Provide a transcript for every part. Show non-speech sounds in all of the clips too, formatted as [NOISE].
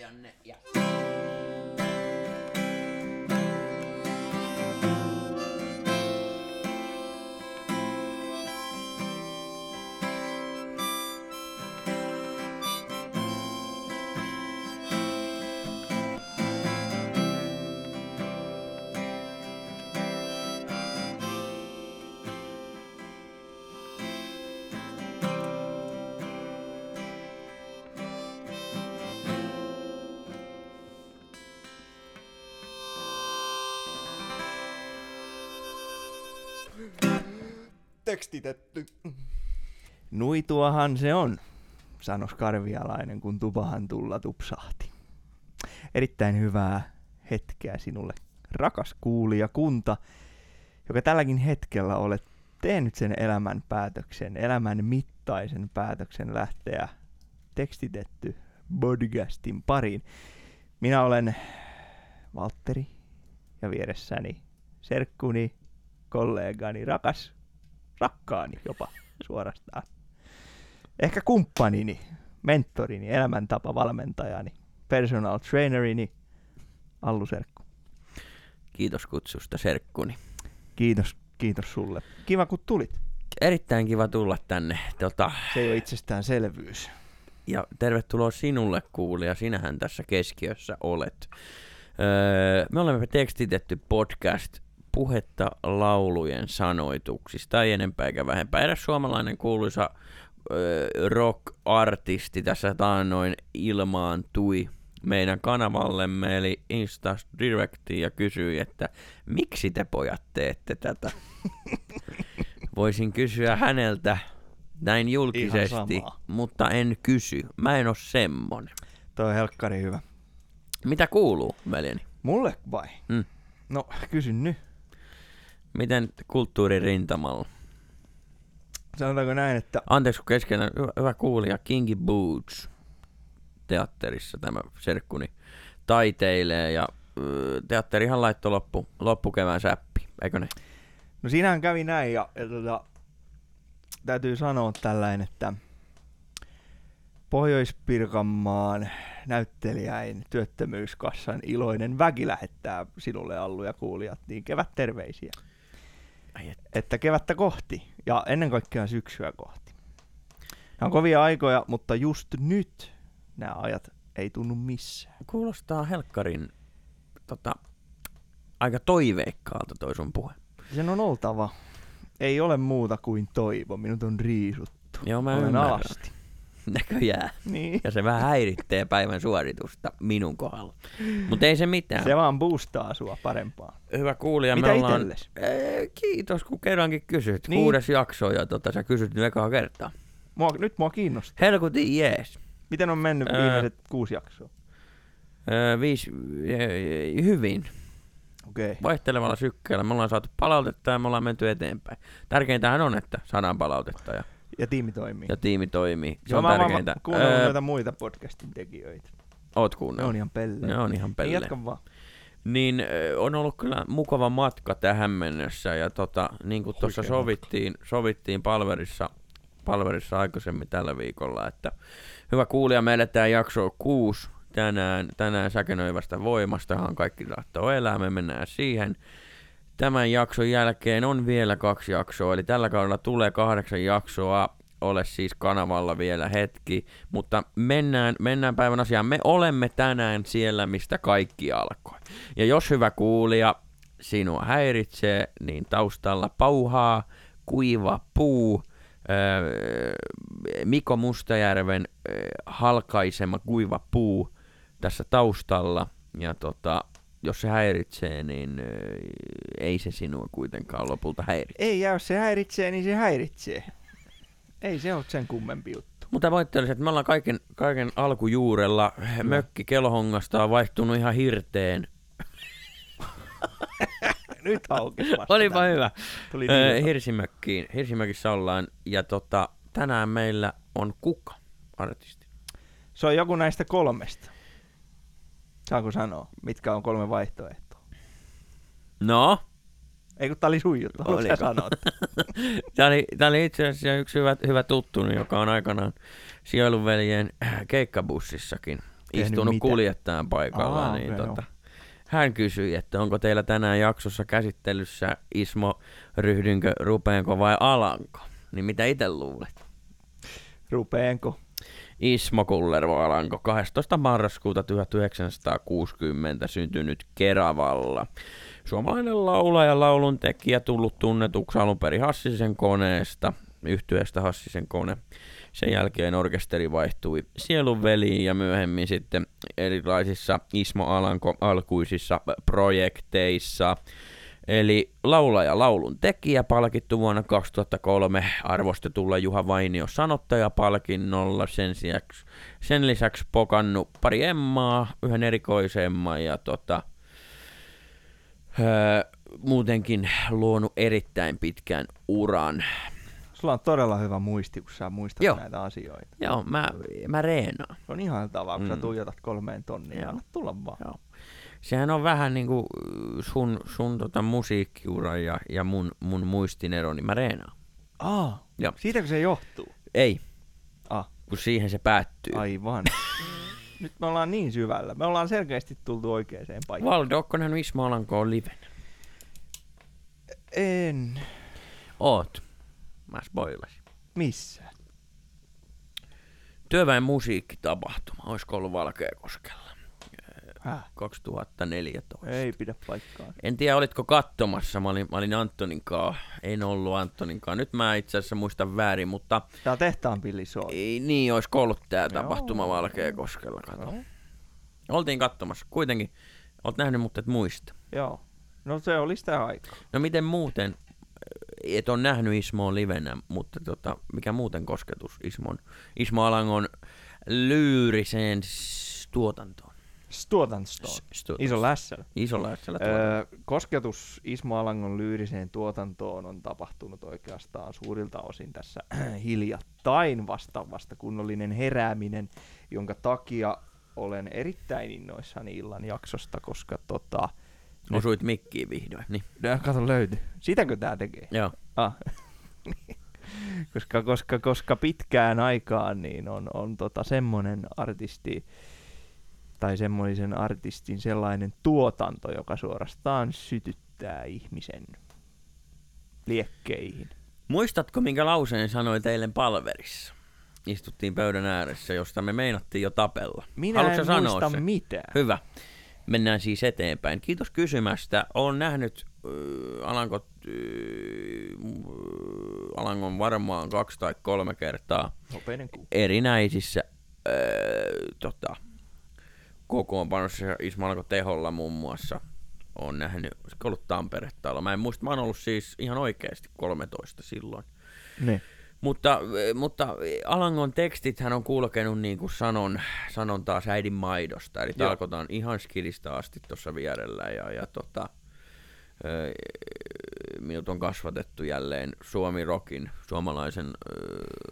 Janne ja... Tekstitetty. Nuituahan se on, sanos karvialainen, kun tupahan tulla tupsahti. Erittäin hyvää hetkeä sinulle, rakas kuulija kunta, joka tälläkin hetkellä olet tehnyt sen elämän päätöksen, elämän mittaisen päätöksen lähteä tekstitetty podcastin pariin. Minä olen Valtteri ja vieressäni serkkuni, kollegani, rakas, rakkaani jopa suorastaan. Ehkä kumppanini, mentorini, elämäntapa valmentajani, personal trainerini, Allu Serkku. Kiitos kutsusta, Serkkuni. Kiitos, kiitos sulle. Kiva kun tulit. Erittäin kiva tulla tänne. Tota, Se ei ole itsestäänselvyys. ja tervetuloa sinulle kuulija, sinähän tässä keskiössä olet. Öö, me olemme tekstitetty podcast puhetta laulujen sanoituksista, ei enempää eikä vähempää. Eräs suomalainen kuuluisa öö, rock-artisti tässä taannoin ilmaantui meidän kanavallemme, eli Insta Directiin, ja kysyi, että miksi te pojat teette tätä? [LAUGHS] Voisin kysyä häneltä näin julkisesti, mutta en kysy. Mä en oo semmonen. Toi on helkkari hyvä. Mitä kuuluu, veljeni? Mulle vai? Mm. No, kysyn nyt. Miten kulttuuririntamalla? Sanotaanko näin, että Anteeksi kun kesken, hyvä, hyvä kuulija, Kingy Boots teatterissa tämä serkkuni taiteilee ja teatterihan laittoi loppu, loppukevään säppi, eikö ne? No siinähän kävi näin ja, ja tota, täytyy sanoa tällainen, että Pohjois-Pirkanmaan näyttelijäin työttömyyskassan iloinen väki lähettää sinulle Allu ja kuulijat niin kevät terveisiä. Ai et. Että kevättä kohti ja ennen kaikkea syksyä kohti. Nämä on kovia aikoja, mutta just nyt nämä ajat ei tunnu missään. Kuulostaa helkkarin tota, aika toiveikkaalta toi sun puhe. Sen on oltava. Ei ole muuta kuin toivo. Minut on riisuttu. Joo, mä Olen ymmärrän. alasti. [LAUGHS] Näköjään. Niin. Ja se vähän häiritsee päivän suoritusta minun kohdalla. Mutta ei se mitään. Se vaan boostaa sua parempaan. Hyvä kuulija, Mitä me ollaan... itelles? Ee, kiitos, kun kerrankin kysyt. Niin. Kuudes jakso ja tota, sä kysyt nyt ekaa kertaa. Mua, nyt mua kiinnostaa. Helkutin jees. Miten on mennyt Ää. viimeiset kuusi jaksoa? Öö, viisi, ee, hyvin. Okei. Okay. Vaihtelevalla sykkeellä. Me ollaan saatu palautetta ja me ollaan menty eteenpäin. Tärkeintähän on, että saadaan palautetta ja, Ja tiimi toimii. ja tiimi toimii. Se Joo, on mä tärkeintä. vaan kuunnellut Öö, noita muita podcastin tekijöitä. oot Ne kuunnellut. on ihan pelle. Ne on ihan Niin pelle. jatka vaan. Niin ö, on ollut kyllä mukava matka tähän mennessä ja tota, niin kuin tuossa sovittiin, sovittiin palverissa, palverissa aikaisemmin tällä viikolla, että hyvä kuulija, meille tämä jakso on kuusi tänään, tänään säkenöivästä voimastahan kaikki tahtoo elää, me mennään siihen. Tämän jakson jälkeen on vielä kaksi jaksoa, eli tällä kaudella tulee kahdeksan jaksoa, ole siis kanavalla vielä hetki, mutta mennään, mennään päivän asiaan. Me olemme tänään siellä, mistä kaikki alkoi. Ja jos hyvä kuulija sinua häiritsee, niin taustalla pauhaa kuiva puu, öö, Miko Mustajärven öö, halkaisema kuiva puu tässä taustalla. Ja tota, jos se häiritsee, niin öö, ei se sinua kuitenkaan lopulta häiritse. Ei, ja jos se häiritsee, niin se häiritsee. Ei se ole sen kummempi juttu. Mutta voitte olisi, että me ollaan kaiken, kaiken alkujuurella. Mökki Kelohongasta on vaihtunut ihan hirteen. [LAUGHS] Nyt aukesi Olipa hyvä. Tuli niin Hirsimökkiin. Hirsimökissä ollaan. Ja tota, tänään meillä on kuka artisti. Se on joku näistä kolmesta. Saanko sanoa, mitkä on kolme vaihtoehtoa? No, Ei kun tää oli sun juttu, haluatko sanoa? [LAUGHS] tämä oli, tää oli itse asiassa yksi hyvä, hyvä tuttuni, joka on aikanaan Sieluveljen keikkabussissakin tehnyt istunut mitä? kuljettajan paikalla, Aa, niin okei, tota, hän kysyi, että onko teillä tänään jaksossa käsittelyssä Ismo, ryhdynkö, rupeenko vai alanko? Niin mitä itse luulet? Rupeenko? Ismo Kullervo Alanko, 12. marraskuuta 1960 syntynyt Keravalla. Suomalainen laulaja, laulun tekijä, tullut tunnetuksi alun perin Hassisen koneesta, yhtyeestä Hassisen kone. Sen jälkeen orkesteri vaihtui Sielun veliin ja myöhemmin sitten erilaisissa Ismo Alanko alkuisissa projekteissa. Eli laulaja laulun tekijä palkittu vuonna 2003 arvostetulla Juha Vainio sanottajapalkinnolla. Sen lisäksi, sen lisäksi pokannut pari Emmaa, yhden erikoisemman ja tota, öö, muutenkin luonut erittäin pitkän uran. Sulla on todella hyvä muisti, kun sä muistat Joo. näitä asioita. Joo, mä, mä reenaan. Se on ihailtavaa, kun Mm. sä tuijotat kolmeen tonniin. Joo. Anna tulla vaan. Joo. Sehän on vähän niinku sun, sun tota musiikkiura ja, ja mun, mun muistinero, niin mä reenaan. Aa, Joo. siitäkö se johtuu? Ei, Ah, kun siihen se päättyy. aivan. [LAUGHS] Nyt me ollaan niin syvällä. Me ollaan selkeästi tultu oikeaan paikkaan. Valdo, ootko nähnyt Ismo Alankoon liven? En. Oot. Mä spoilasin. Missä? Työväen musiikkitapahtuma, olisiko ollut Valkeakoskella? Häh? 2014. Ei pidä paikkaa. En tiedä, olitko katsomassa. Mä olin, mä olin Antonin kaa. En ollut Antonin kaa. Nyt mä itse asiassa muistan väärin, mutta Tää on tehtaan pillisoo. ei, niin olisi ollut tää tapahtuma Valkeakoskella. Kato. Joo. Oltiin katsomassa. Kuitenkin, oot nähnyt, mutta et muista. Joo. No se oli sitä aikaa. No miten muuten, et on nähnyt Ismoon livenä, mutta tota, mikä muuten kosketus Ismon, Ismo Alangon lyyriseen tuotantoon? Tuotantoon. Iso lässällä. Iso lässällä. Öö, kosketus Ismo Alangon lyyriseen tuotantoon on tapahtunut oikeastaan suurilta osin tässä [CLEARS THROAT] hiljattain vasta, vasta kunnollinen herääminen, jonka takia olen erittäin innoissani illan jaksosta, koska tota, Osuit mikkiin vihdoin. Niin. äh, kato löyty. Sitäkö tää tekee? Joo. Ah. [LAUGHS] koska, koska, koska pitkään aikaan niin on, on tota semmoinen artisti tai semmoisen artistin sellainen tuotanto, joka suorastaan sytyttää ihmisen liekkeihin. Muistatko, minkä lauseen sanoin eilen palverissa? Istuttiin pöydän ääressä, josta me meinattiin jo tapella. Minä Haluatko en sanoa muista sen? mitään. Hyvä. Mennään siis eteenpäin. Kiitos kysymästä. Olen nähnyt äh, Alankot, äh, Alangon varmaan kaksi tai kolme kertaa kuu. erinäisissä äh, tota, kokoonpanossa Ismo Alanko Teholla muun muassa. on nähnyt, olisiko ollut Tampere-talo. Mä en muista, mä oon ollut siis ihan oikeasti 13 silloin. Niin. Mutta, mutta Alangon tekstithän on kulkenut niin kuin sanon, sanon taas äidin maidosta. Eli tarkoitan ihan skidistä asti tuossa vierellä. Ja, ja tota, minut on kasvatettu jälleen Suomi Rockin, suomalaisen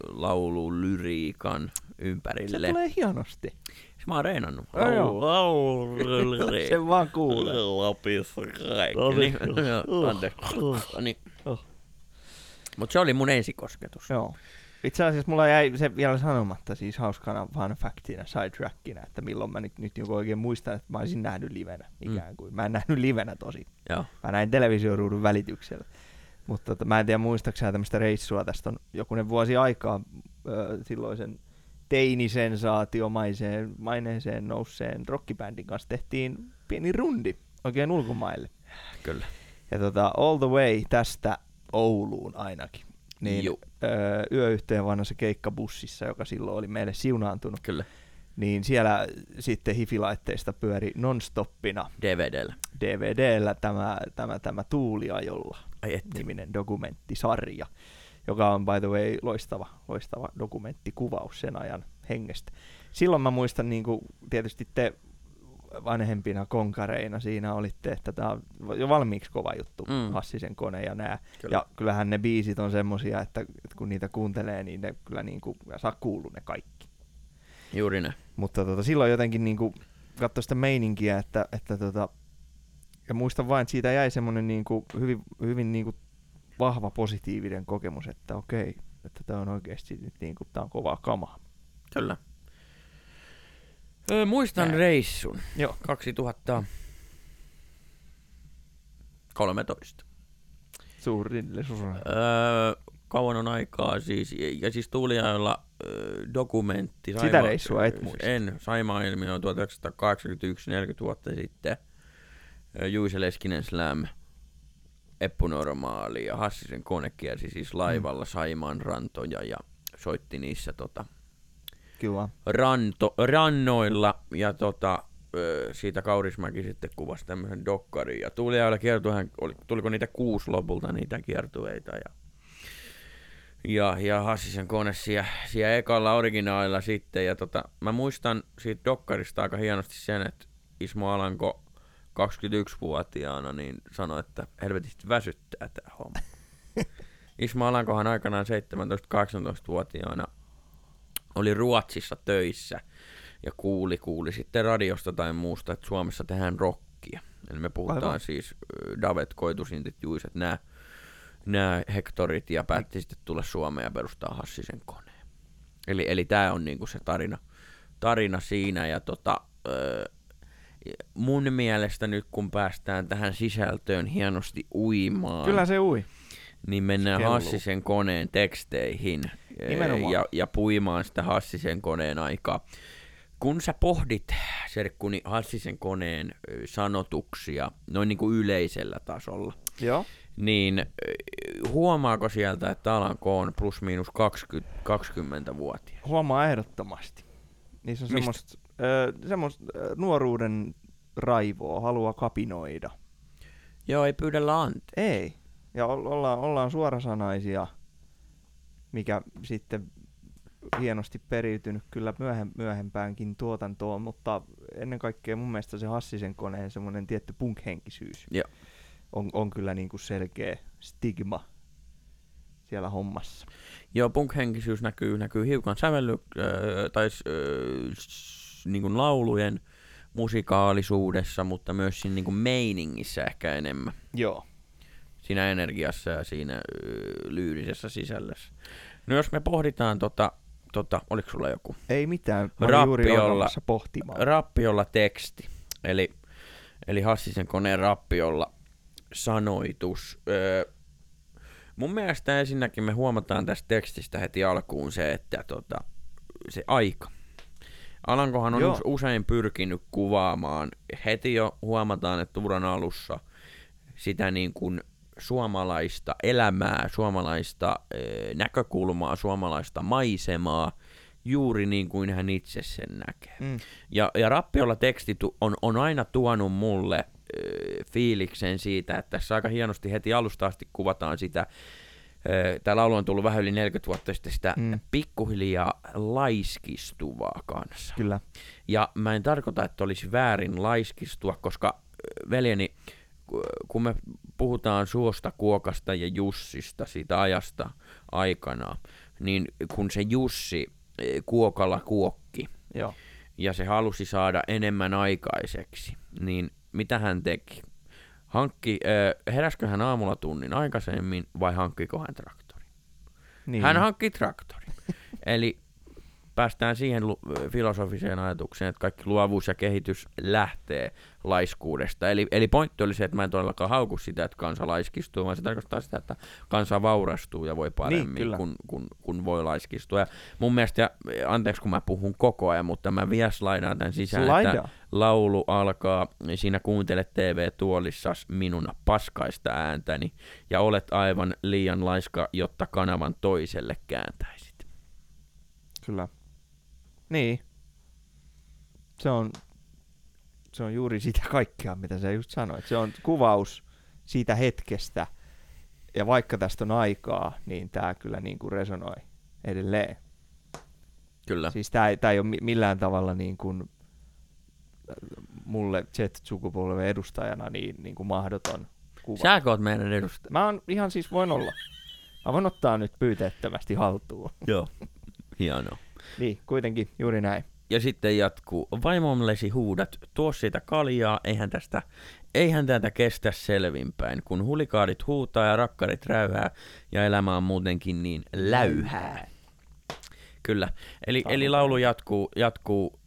laululyriikan Se ympärille. tulee hienosti. Se mä oon reenannut. Joo. Laululyriikka. Se vaan kuulee. Lapissa kaikki. No niin. Niin, joo, anteeksi. Niin. Mutta se oli mun ensikosketus. Joo. Itse asiassa mulla jäi se vielä sanomatta siis hauskana fun factina, sidetrackina, että milloin mä nyt, nyt joku oikein muistan, että mä olisin nähnyt livenä ikään kuin. Mä en nähnyt livenä tosi. Joo. Mä näin televisioruudun välityksellä. Mutta tota, mä en tiedä muistaakseni tämmöistä reissua. Tästä on jokunen vuosi aikaa ö, silloisen teinisensaatiomaiseen maineeseen nousseen rockibändin kanssa tehtiin pieni rundi oikein ulkomaille. Kyllä. Ja tota, all the way tästä Ouluun ainakin. Niin Juu. öö, yöyhteen vanhassa keikkabussissa, joka silloin oli meille siunaantunut, Kyllä. niin siellä sitten hifilaitteista pyöri nonstoppina DVDllä. DVDllä tämä, tämä, tämä Tuuliajolla Ai et. niminen dokumenttisarja, joka on by the way loistava, loistava dokumenttikuvaus sen ajan hengestä. Silloin mä muistan niin kuin, tietysti te vanhempina konkareina siinä olitte, että tämä on jo valmiiksi kova juttu, Mm. Hassisen kone ja nää. Kyllä. Ja kyllähän ne biisit on semmosia, että, kun niitä kuuntelee, niin ne kyllä niin kuin, saa kuulua ne kaikki. Juuri näin. Mutta tota, silloin jotenkin niin katsoi sitä meininkiä, että, että tota, ja muistan vain, että siitä jäi semmoinen niin kuin, hyvin, hyvin niin kuin, vahva positiivinen kokemus, että okei, että tämä on oikeasti nyt niin kuin, tää on kovaa kamaa. Kyllä. Öö, muistan Näin. reissun. Joo. 2013. Suurille suuri. Öö, kauan on aikaa siis. Ja, siis Tuuliajolla öö, dokumentti. Sitä reissua et muista. En. Saimaa ilmiö on 1981, 40 vuotta sitten. Juise Leskinen Slam. Eppu Normaali ja Hassisen kone kiersi siis laivalla Saimaan rantoja ja soitti niissä tota, Kyllä. ranto, rannoilla. Ja tota, siitä Kaurismäki sitten kuvasi tämmöisen dokkarin. Ja Tuuliajoilla kiertuehän, oli, tuliko niitä kuusi lopulta niitä kiertueita ja ja, ja Hassisen kone siellä, siellä ekalla originaalilla sitten. Ja tota, mä muistan siitä dokkarista aika hienosti sen, että Ismo Alanko 21-vuotiaana niin sanoi, että helvetisti väsyttää tää homma. [LAUGHS] Ismo Alankohan aikanaan 17-18-vuotiaana oli Ruotsissa töissä ja kuuli, kuuli sitten radiosta tai muusta, että Suomessa tehdään rockia. Eli me puhutaan Aivan. siis Davet, Koitusintit, Juiset, nämä nämä hektorit ja päätti sitten tulla Suomeen ja perustaa Hassisen koneen. Eli, eli tämä on niinku se tarina, tarina siinä ja tota, ö, mun mielestä nyt kun päästään tähän sisältöön hienosti uimaan, Kyllä se ui. niin mennään Kelluu. Hassisen koneen teksteihin eh, Nimenomaan. ja, ja puimaan sitä Hassisen koneen aikaa. Kun sä pohdit, Serkkuni, Hassisen koneen sanotuksia noin niin kuin yleisellä tasolla, Joo. niin huomaako sieltä, että Alanko on plus miinus 20, 20-vuotias? Huomaa ehdottomasti. Niissä on semmoista, semmoista nuoruuden raivoa, halua kapinoida. Joo, ei pyydellä anteeksi. Ei. Ja ol- ollaan, ollaan suorasanaisia, mikä sitten hienosti periytynyt kyllä myöhem, myöhempäänkin tuotantoon, mutta ennen kaikkea mun mielestä se Hassisen koneen semmoinen tietty punk-henkisyys Joo. on, on kyllä niinku selkeä stigma siellä hommassa. Joo, punk-henkisyys näkyy, näkyy hiukan sävelly, äh, tai äh, niin kuin laulujen musikaalisuudessa, mutta myös siinä niin kuin meiningissä ehkä enemmän. Joo. Siinä energiassa ja siinä lyydisessä sisällössä. No jos me pohditaan tota, tota oliko sulla joku? Ei mitään, mä juuri Rappiolla- alkamassa pohtimaan. Rappiolla teksti, eli, eli Hassisen koneen rappiolla sanoitus. Öö, mun mielestä ensinnäkin me huomataan tästä tekstistä heti alkuun se, että tota, se aika. Alankohan on Joo. us- usein pyrkinyt kuvaamaan, heti jo huomataan, että uran alussa sitä niin kuin suomalaista elämää, suomalaista ö, näkökulmaa, suomalaista maisemaa, juuri niin kuin hän itse sen näkee. Mm. Ja, ja Rappiolla teksti on, on aina tuonut mulle ö, fiiliksen siitä, että tässä aika hienosti heti alusta asti kuvataan sitä, tämä laulu on tullut vähän yli 40 vuotta sitten, sitä mm. Pikkuhiljaa laiskistuvaa kanssa. Kyllä. Ja mä en tarkoita, että olisi väärin laiskistua, koska veljeni, ku- kun me puhutaan Suosta, Kuokasta ja Jussista siitä ajasta aikana, niin kun se Jussi ö, Kuokalla kuokki, Joo. ja se halusi saada enemmän aikaiseksi, niin mitä hän teki? Hankki, äh, heräskö hän aamulla tunnin aikaisemmin vai hankkiko hän traktorin? Niin. Hän hankki traktorin. Eli päästään siihen filosofiseen ajatukseen, että kaikki luovuus ja kehitys lähtee laiskuudesta. Eli, eli pointti oli se, että mä en todellakaan hauku sitä, että kansa laiskistuu, vaan se tarkoittaa sitä, että kansa vaurastuu ja voi paremmin, kyllä. kun, kun, kun voi laiskistua. Ja mun mielestä, ja anteeksi kun mä puhun koko ajan, mutta mä vielä slaidaan tämän sisään, että Slaidaa. laulu alkaa, sinä kuuntelet TV-tuolissas minun paskaista ääntäni, ja olet aivan liian laiska, jotta kanavan toiselle kääntäisit. Kyllä. Niin. Se on, se on juuri sitä kaikkea, mitä sä just sanoit. Se on kuvaus siitä hetkestä. Ja vaikka tästä on aikaa, niin tämä kyllä niin kuin resonoi edelleen. Kyllä. Siis tämä ei, tää ei ole mi- millään tavalla niin kuin äh, mulle Z-sukupolven edustajana niin, niin kuin mahdoton kuva. Säkö oot meidän edustaja? Mä oon ihan siis voin olla. Mä voin ottaa nyt pyyteettömästi haltuun. Joo. Hienoa. Niin, kuitenkin juuri näin. Ja sitten jatkuu. Vaimollesi huudat, tuo siitä kaljaa, eihän tästä, eihän tätä kestä selvinpäin, kun hulikaadit huutaa ja rakkarit räyhää ja elämä on muutenkin niin läyhää. Kyllä. Eli, eli laulu jatkuu, jatkuu.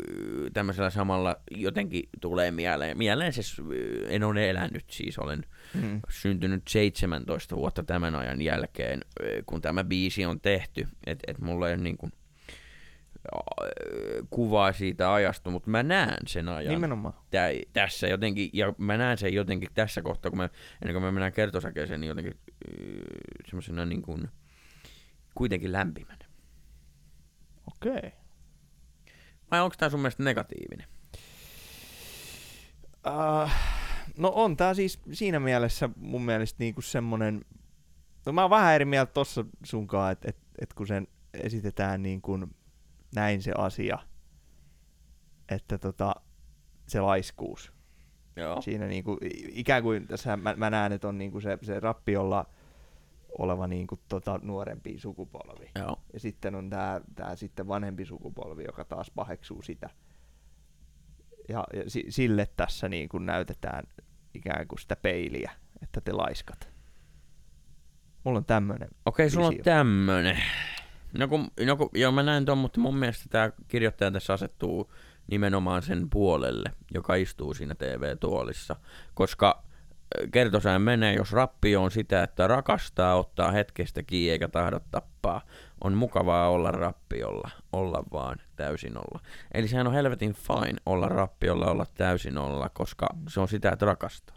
Tämmöisellä samalla jotenkin tulee mieleen, mieleen se, s- en ole elänyt siis, olen Mm. syntynyt 17 vuotta tämän ajan jälkeen, kun tämä biisi on tehty, että et mulla ei ole niin kuin, kuvaa siitä ajasta, mutta mä näen sen ajan Nimenomaan. tä, tässä jotenkin, ja mä näen sen jotenkin tässä kohtaa, kun mä, ennen kuin mä mennään kertosäkeeseen, niin jotenkin semmoisena niin kuin, kuitenkin lämpimänä. Okei. Okay. Vai onko tämä sun mielestä negatiivinen? Uh, no on tää siis siinä mielessä mun mielestä niinku semmonen... No mä oon vähän eri mieltä tossa sunkaan, että et, et kun sen esitetään niin kuin näin se asia, että tota, se laiskuus. Joo. Siinä niinku, ikään kuin tässä mä, mä näen, että on niinku se, se rappiolla oleva niinku tota nuorempi sukupolvi. Joo. Ja sitten on tämä tää sitten vanhempi sukupolvi, joka taas paheksuu sitä. Ja, ja si, sille tässä niin kuin näytetään ikään kuin sitä peiliä, että te laiskat. Mulla on tämmönen. Okei, sulla on tämmönen. No kun, no kun, joo mä näen ton, mutta mun mielestä tämä kirjoittaja tässä asettuu nimenomaan sen puolelle, joka istuu siinä TV-tuolissa. Koska ö, kertosään menee, jos rappio on sitä, että rakastaa, ottaa hetkestä kiinni eikä tahdo tappaa. On mukavaa olla rappiolla, olla vaan täysin olla. Eli sehän on helvetin fine olla rappiolla, olla täysin olla, koska se on sitä, että rakastaa.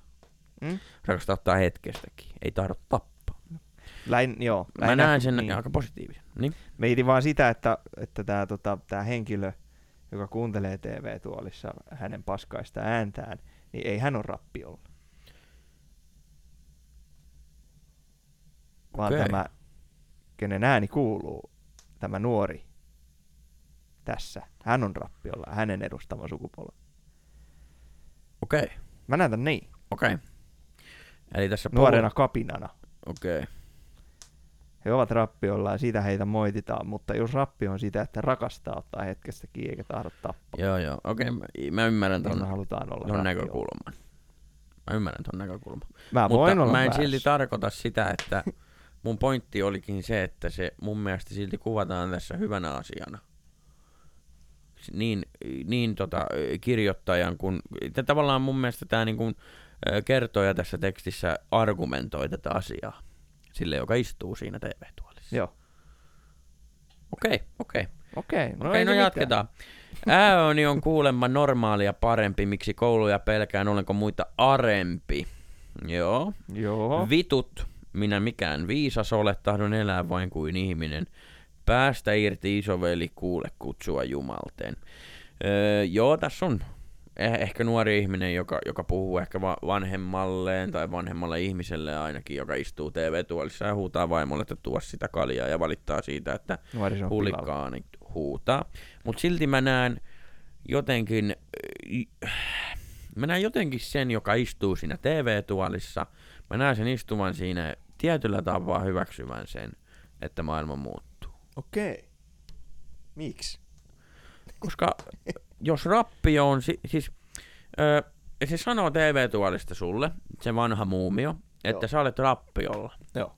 Mm? Rakastaa ottaa hetkestäkin, ei tahdo tappaa. Läin, joo, Mä lähinnä- näen sen niin. aika positiivisen. Niin? Mietin vaan sitä, että, että tämä tota, tää henkilö, joka kuuntelee TV-tuolissa hänen paskaista ääntään, niin ei hän ole rappiolla. Vaan Okei. tämä, kenen ääni kuuluu, tämä nuori tässä, hän on rappiolla, hänen edustama sukupolvi. Okei, okay. Mä näen tän niin, okei. Okay. Eli tässä nuorena kapinana. Okei. Okay. He ovat rappiolla ja siitä heitä moititaan, mutta jos rappio on sitä, että rakastaa ottaa hetkestä kiinni eikä tahdo tappaa, Joo, joo. Okei, okay. mä, mä ymmärrän niin ton, me halutaan olla ton näkökulman. Mä ymmärrän ton näkökulman. Mä Mutta voin olla mä en väärässä. silti tarkoita sitä, että mun pointti olikin se, että se mun mielestä silti kuvataan tässä hyvänä asiana. Niin, niin tota, kirjoittajan kuin, tavallaan mun mielestä tämä niin kuin, kertoja tässä tekstissä argumentoi tätä asiaa sille, joka istuu siinä TV-tuolissa. Joo. Okei, okei. Okei, no, No Okei, ei no se jatketaan. Ääni on kuulemma normaalia parempi, miksi kouluja pelkään, olenko muita arempi. Joo. Joo. Vitut, minä mikään viisas ole, tahdon elää vain kuin ihminen. Päästä irti isoveli, kuule kutsua jumalteen. Öö, joo, tässä on eh- ehkä nuori ihminen, joka, joka puhuu ehkä va- vanhemmalleen tai vanhemmalle ihmiselle ainakin, joka istuu TV-tuolissa ja huutaa vaimolle, että tuo sitä kaljaa ja valittaa siitä, että hulikaanit huutaa. Mutta silti mä näen jotenkin, mä näen jotenkin sen, joka istuu siinä TV-tuolissa. Mä näen sen istuvan siinä tietyllä tapaa hyväksyvän sen, että maailma muuttuu. Okei. Miksi? Koska jos rappio on, si- siis ö, se sanoo TV-tuolista sulle, se vanha muumio, että Joo. sä olet rappiolla. Joo.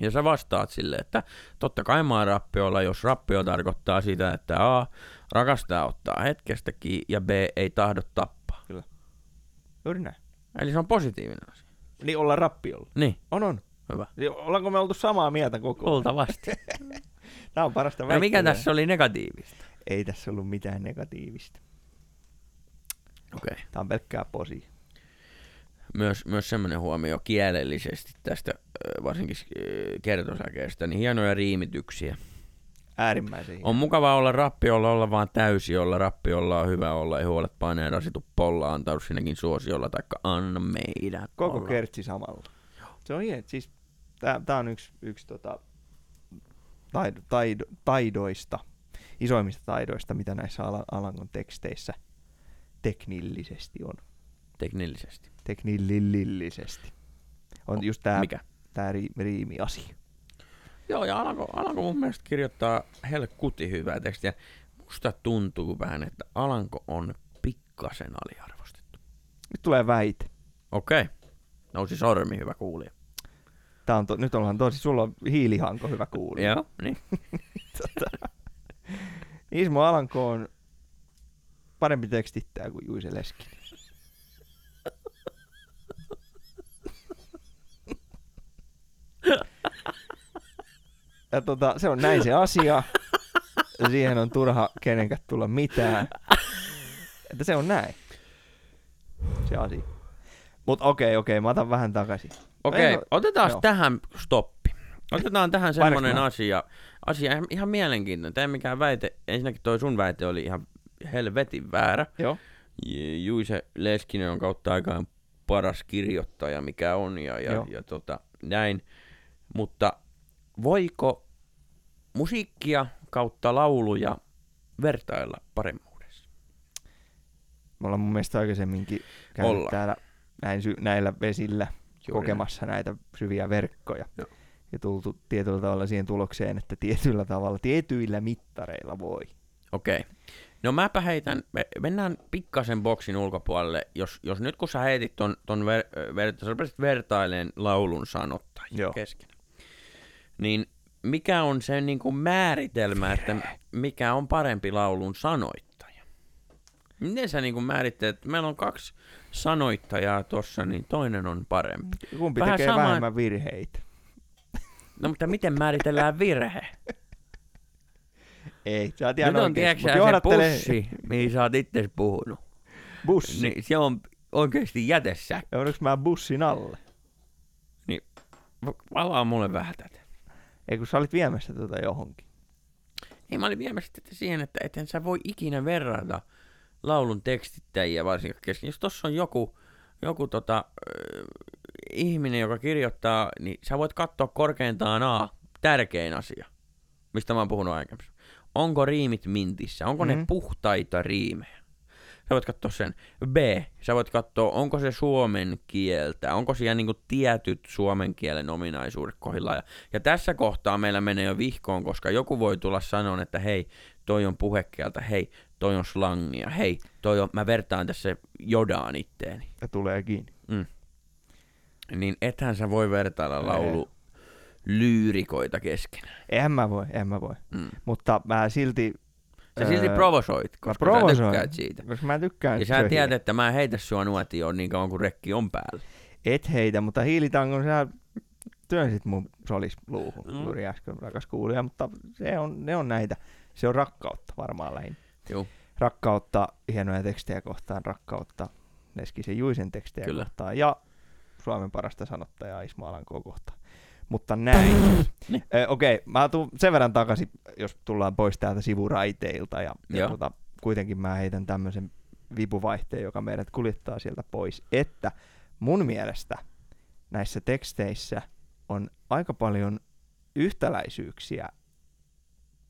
Ja sä vastaat sille, että totta kai mä oon rappiolla, jos rappio tarkoittaa sitä, että A, rakastaa ottaa hetkestäkin ja B, ei tahdo tappaa. Juuri näin. Eli se on positiivinen asia. Niin olla rappiolla. Niin, On, on. hyvä. Niin, Ollaanko me oltu samaa mieltä koko ajan? Luultavasti. [LAUGHS] Tää on parasta No mikä tässä oli negatiivista? Ei tässä ollut mitään negatiivista. Okei. Okay. Tää on pelkkää posi. Myös, myös semmoinen huomio kielellisesti tästä, varsinkin kertosäkeestä, niin hienoja riimityksiä. Äärimmäisen hieno. On mukava olla rappiolla, olla vaan täysi olla. Rappiolla on hyvä olla, ei huolet paineen rasitu polla, antaudu sinnekin suosiolla, taikka anna meidän Koko olla. kertsi samalla. Se on hieno. Siis tää on yksi, yksi tota, taido, taido, taidoista, isoimmista taidoista, mitä näissä Ala- Alangon teksteissä teknillisesti on. Teknillisesti. Teknillillisesti. On just tää, Mikä? tää ri, riimi-asia. Joo, ja Alanko, Alanko mun mielestä kirjoittaa helkuti hyvää tekstiä. Musta tuntuu vähän, että Alanko on pikkasen aliarvostettu. Nyt tulee väite. Okei. Nousi sormi, hyvä kuulija. Tää on to, nyt ollaan tosi, sulla on hiilihanko hyvä kuulija. Joo, niin. [LAUGHS] [LAUGHS] tota, Ismo Alanko on parempi tekstittäjä kuin Juise Leskinen. Ja tota, se on näin se asia. Siihen on turha kenenkään tulla mitään. Että se on näin. Se asia. Mut okei, okei, mä otan vähän takaisin. Okei, Ei, no- otetaan tähän stoppi. Otetaan tähän mä? asia, asia ihan, ihan mielenkiintoinen. Tämä mikään väite, ensinnäkin toi sun väite oli ihan helvetin väärä. Joo. Juise Leskinen on kautta aikaan paras kirjoittaja, mikä on, ja, ja, Joo. ja tota, näin. Mutta voiko musiikkia kautta lauluja vertailla paremmuudessa? Me ollaan mun mielestä aikaisemminkin käynyt Ollaan. täällä näin sy- näillä vesillä Juuri kokemassa näitä syviä verkkoja. Joo. Ja tultu tietyllä tavalla siihen tulokseen, että tietyllä tavalla, tietyillä mittareilla voi. Okei. No mäpä heitän, me, mennään pikkasen boksin ulkopuolelle, jos, jos nyt kun sä heitit ton, ton ver, ver, sä vertaileen laulun sanottajia Joo. kesken, niin mikä on se niin kuin määritelmä, että mikä on parempi laulun sanoittaja? Miten sä niin kuin määrittelet, että meillä on kaksi sanoittajaa tossa, niin toinen on parempi. Kumpi Vähän tekee sama- vähemmän virheitä? No mutta miten määritellään virhe? Ei, sä oot Nyt ihan on tiedätkö se pussi, mihin sä oot itse puhunut. Bussi. Niin se on oikeasti jätessä. Ja onneksi mä bussin alle? Valaa mulle vähän tätä. Ei kun sä olit viemässä tätä johonkin. Ei, mä olin viemässä tätä siihen, että eten sä voi ikinä verrata laulun tekstittäjiä varsinkaan kesken. Jos tossa on joku, joku tota, ihminen, joka kirjoittaa, niin sä voit katsoa korkeintaan A, tärkein asia, mistä mä oon puhunut aikaisemmin. Onko riimit mintissä? Onko mm. ne Mhm. puhtaita riimejä? Sä voit katsoa sen. B, sä voit katsoa, onko se suomen kieltä, onko siellä niinku tietyt suomen kielen ominaisuudet kohdillaan. Ja, ja tässä kohtaa meillä menee jo vihkoon, koska joku voi tulla sanoa, että hei, toi on puhekieltä, hei, toi on slangia, hei, toi on, mä vertaan tässä jodaan itteeni. Ja tulee kiinni. Niin ethän sä voi vertailla laulu lyyrikoita keskenään. Eihän mä voi, en mä voi. Mm. Mutta mä silti... Sä silti öö, provosoit, koska sä provosoin. tykkäät siitä. Koska mä tykkään Ja sä söhiä. tiedät, että mä en heitä sua nuotioon niin kauan kuin rekki on päällä. Et heitä, mutta hiilitangon sä työnsit mun solisluuhun Mm. mm. juuri äsken, rakas kuulija, mutta se on, ne on näitä. Se on rakkautta varmaan lähinnä. Joo. Rakkautta hienoja tekstejä kohtaan, rakkautta Leskisen Juisen tekstejä Kyllä. kohtaan ja Suomen parasta sanottajaa Ismo Alankoa kohtaan. Mutta näin. [CLEARS THROAT] Niin. Ö, Okei, mä tuun sen verran takaisin, jos tullaan pois täältä sivuraiteilta ja, ja tota, kuitenkin mä heitän tämmöisen vipuvaihteen, joka meidät kuljettaa sieltä pois, että mun mielestä näissä teksteissä on aika paljon yhtäläisyyksiä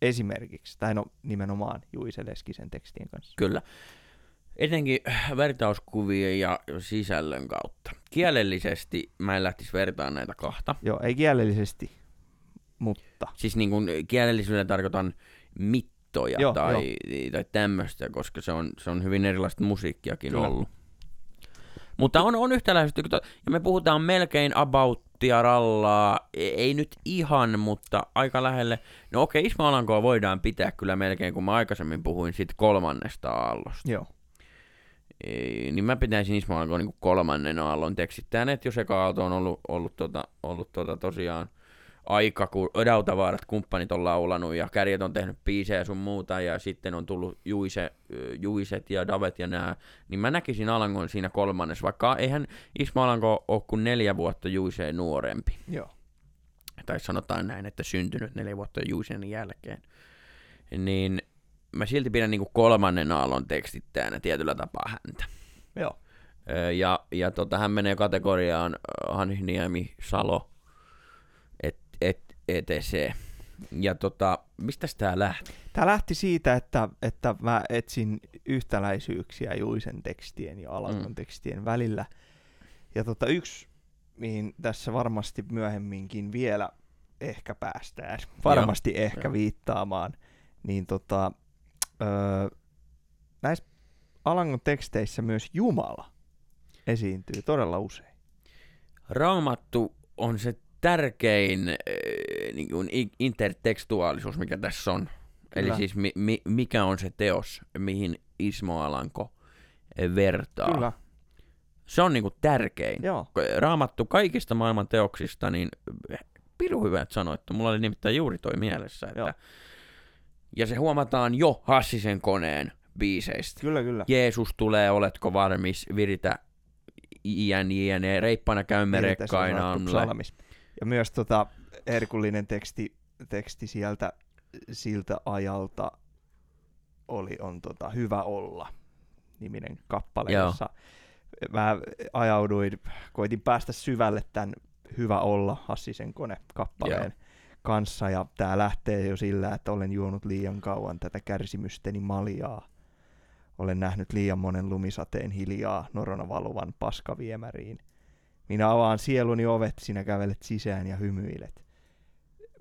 esimerkiksi, tai no nimenomaan Juise Leskisen tekstien kanssa. Kyllä. Etenkin vertauskuvien ja sisällön kautta. Kielellisesti mä en lähtisi vertaan näitä kahta. Joo, ei kielellisesti, mutta Siis niin kuin kielellisyydellä tarkoitan mittoja Joo, tai, tai tämmöistä, koska se on, se on hyvin erilaista musiikkiakin Kyllä. ollut. Mutta on, on yhtäläisesti, ja me puhutaan melkein abouttia rallaa, e- ei nyt ihan, mutta aika lähelle. No okei, Alankoa voidaan pitää kyllä melkein, kun mä aikaisemmin puhuin siitä kolmannesta aallosta. joo, niin mä pitäisin Ismo Alankoa niin kolmannen aallon tekstittäjän, että jos eka aalto on ollut, ollut, tota, ollut tota tosiaan aika, kun Ödautavaarat kumppanit on laulanut ja Kärjet on tehnyt biisejä sun muuta ja sitten on tullut Juise, Juiset ja Davet ja nää, niin mä näkisin Alangon siinä kolmannessa, vaikka eihän Ismo Alanko ole kuin neljä vuotta Juiseen nuorempi. joo. Tai sanotaan näin, että syntynyt neljä vuotta Juisen jälkeen. Niin mä silti pidän niin kolmannen aallon tekstittäjänä tietyllä tapaa häntä. Joo. Ja, ja tota, hän menee kategoriaan Hanhiniemi, Salo, et, et, etc. Ja tota, mistä tää lähti? Tämä lähti siitä, että, että mä etsin yhtäläisyyksiä Juisen tekstien ja Alangon Mm. mm. tekstien välillä. Ja tota, yksi, mihin tässä varmasti myöhemminkin vielä ehkä päästään, varmasti Joo. ehkä Joo. viittaamaan, niin tota, öö, näissä Alangon teksteissä myös Jumala esiintyy todella usein. Raamattu on se tärkein äh, niin kuin intertekstuaalisuus, mikä tässä on. Eli Kyllä. siis mi, mi, mikä on se teos, mihin Ismo Alanko vertaa. Kyllä, Se on niinku tärkein. joo. Raamattu kaikista maailman teoksista, niin piru hyvä, että sanoit. Mulla oli nimittäin juuri toi mielessä. Että Joo. Ja se huomataan jo Hassisen koneen biiseistä. Kyllä, kyllä. Jeesus tulee, oletko varmis, viritä iän iän, reippaana käymme psalmis. Ja myös tota herkullinen teksti, teksti sieltä siltä ajalta oli, on tota, Hyvä olla niminen kappale, Joo. jossa mä ajauduin, koitin päästä syvälle tämän Hyvä olla Hassisen kone kappaleen kanssa ja tää lähtee jo sillä, että olen juonut liian kauan tätä kärsimysteni maljaa. Olen nähnyt liian monen lumisateen hiljaa norona valuvan paskaviemäriin. Minä avaan sieluni ovet, sinä kävelet sisään ja hymyilet.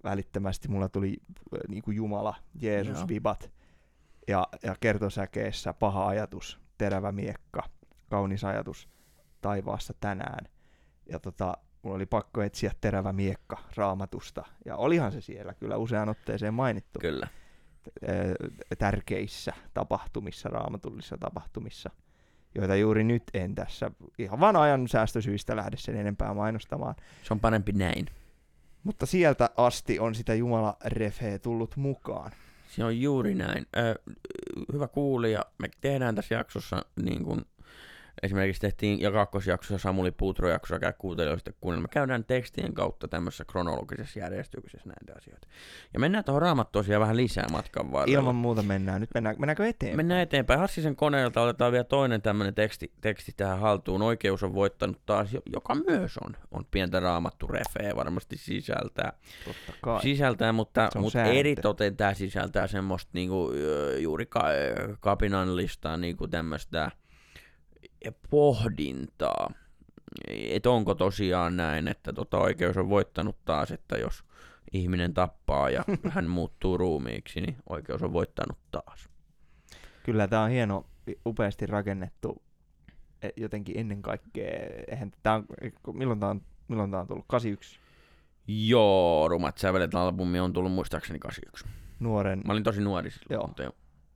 Välittömästi mulla tuli äh, niin kuin Jumala, Jeesus Joo. vibat ja, ja kertosäkeessä paha ajatus, terävä miekka, kaunis ajatus taivaassa tänään. Ja tota, mulla oli pakko etsiä terävä miekka raamatusta. Ja olihan se siellä kyllä useaan otteeseen mainittu Kyllä. tärkeissä tapahtumissa, raamatullisissa tapahtumissa, joita juuri nyt en tässä ihan vaan ajan säästösyistä lähde sen enempää mainostamaan. Se on parempi näin. Mutta sieltä asti on sitä Jumala refeä tullut mukaan. Se on juuri näin. Ö, hyvä kuulija, me tehdään tässä jaksossa niin kuin esimerkiksi tehtiin ja kakkosjaksossa Samuli Puutro jaksossa käy kuuntelijoista kuunnella. Me käydään tekstien kautta tämmöisessä kronologisessa järjestyksessä näitä asioita. Ja mennään tuohon raamattuosiaan vähän lisää matkan varrella. Ilman muuta mennään. Nyt mennään, mennäänkö eteenpäin? Mennään eteenpäin. Hassisen koneelta otetaan vielä toinen tämmöinen teksti, teksti tähän haltuun. Oikeus on voittanut taas, jo- joka myös on, on pientä raamattu refeä varmasti sisältää. Totta kai. Sisältää, mutta, mutta eritoten tämä sisältää semmoista niinku, juuri ka, kapinallista niinku tämmöistä pohdintaa. Että onko tosiaan näin, että tota oikeus on voittanut taas, että jos ihminen tappaa ja [LAUGHS] hän muuttuu ruumiiksi, niin oikeus on voittanut taas. Kyllä tämä on hieno, upeasti rakennettu e, jotenkin ennen kaikkea. Eihän tää on, milloin tämä on, milloin tää on tullut? 81 Joo, Rumat sävelet albumi on tullut muistaakseni 81. nuoren. Mä olin tosi nuori silloin. Joo. Mutta joo.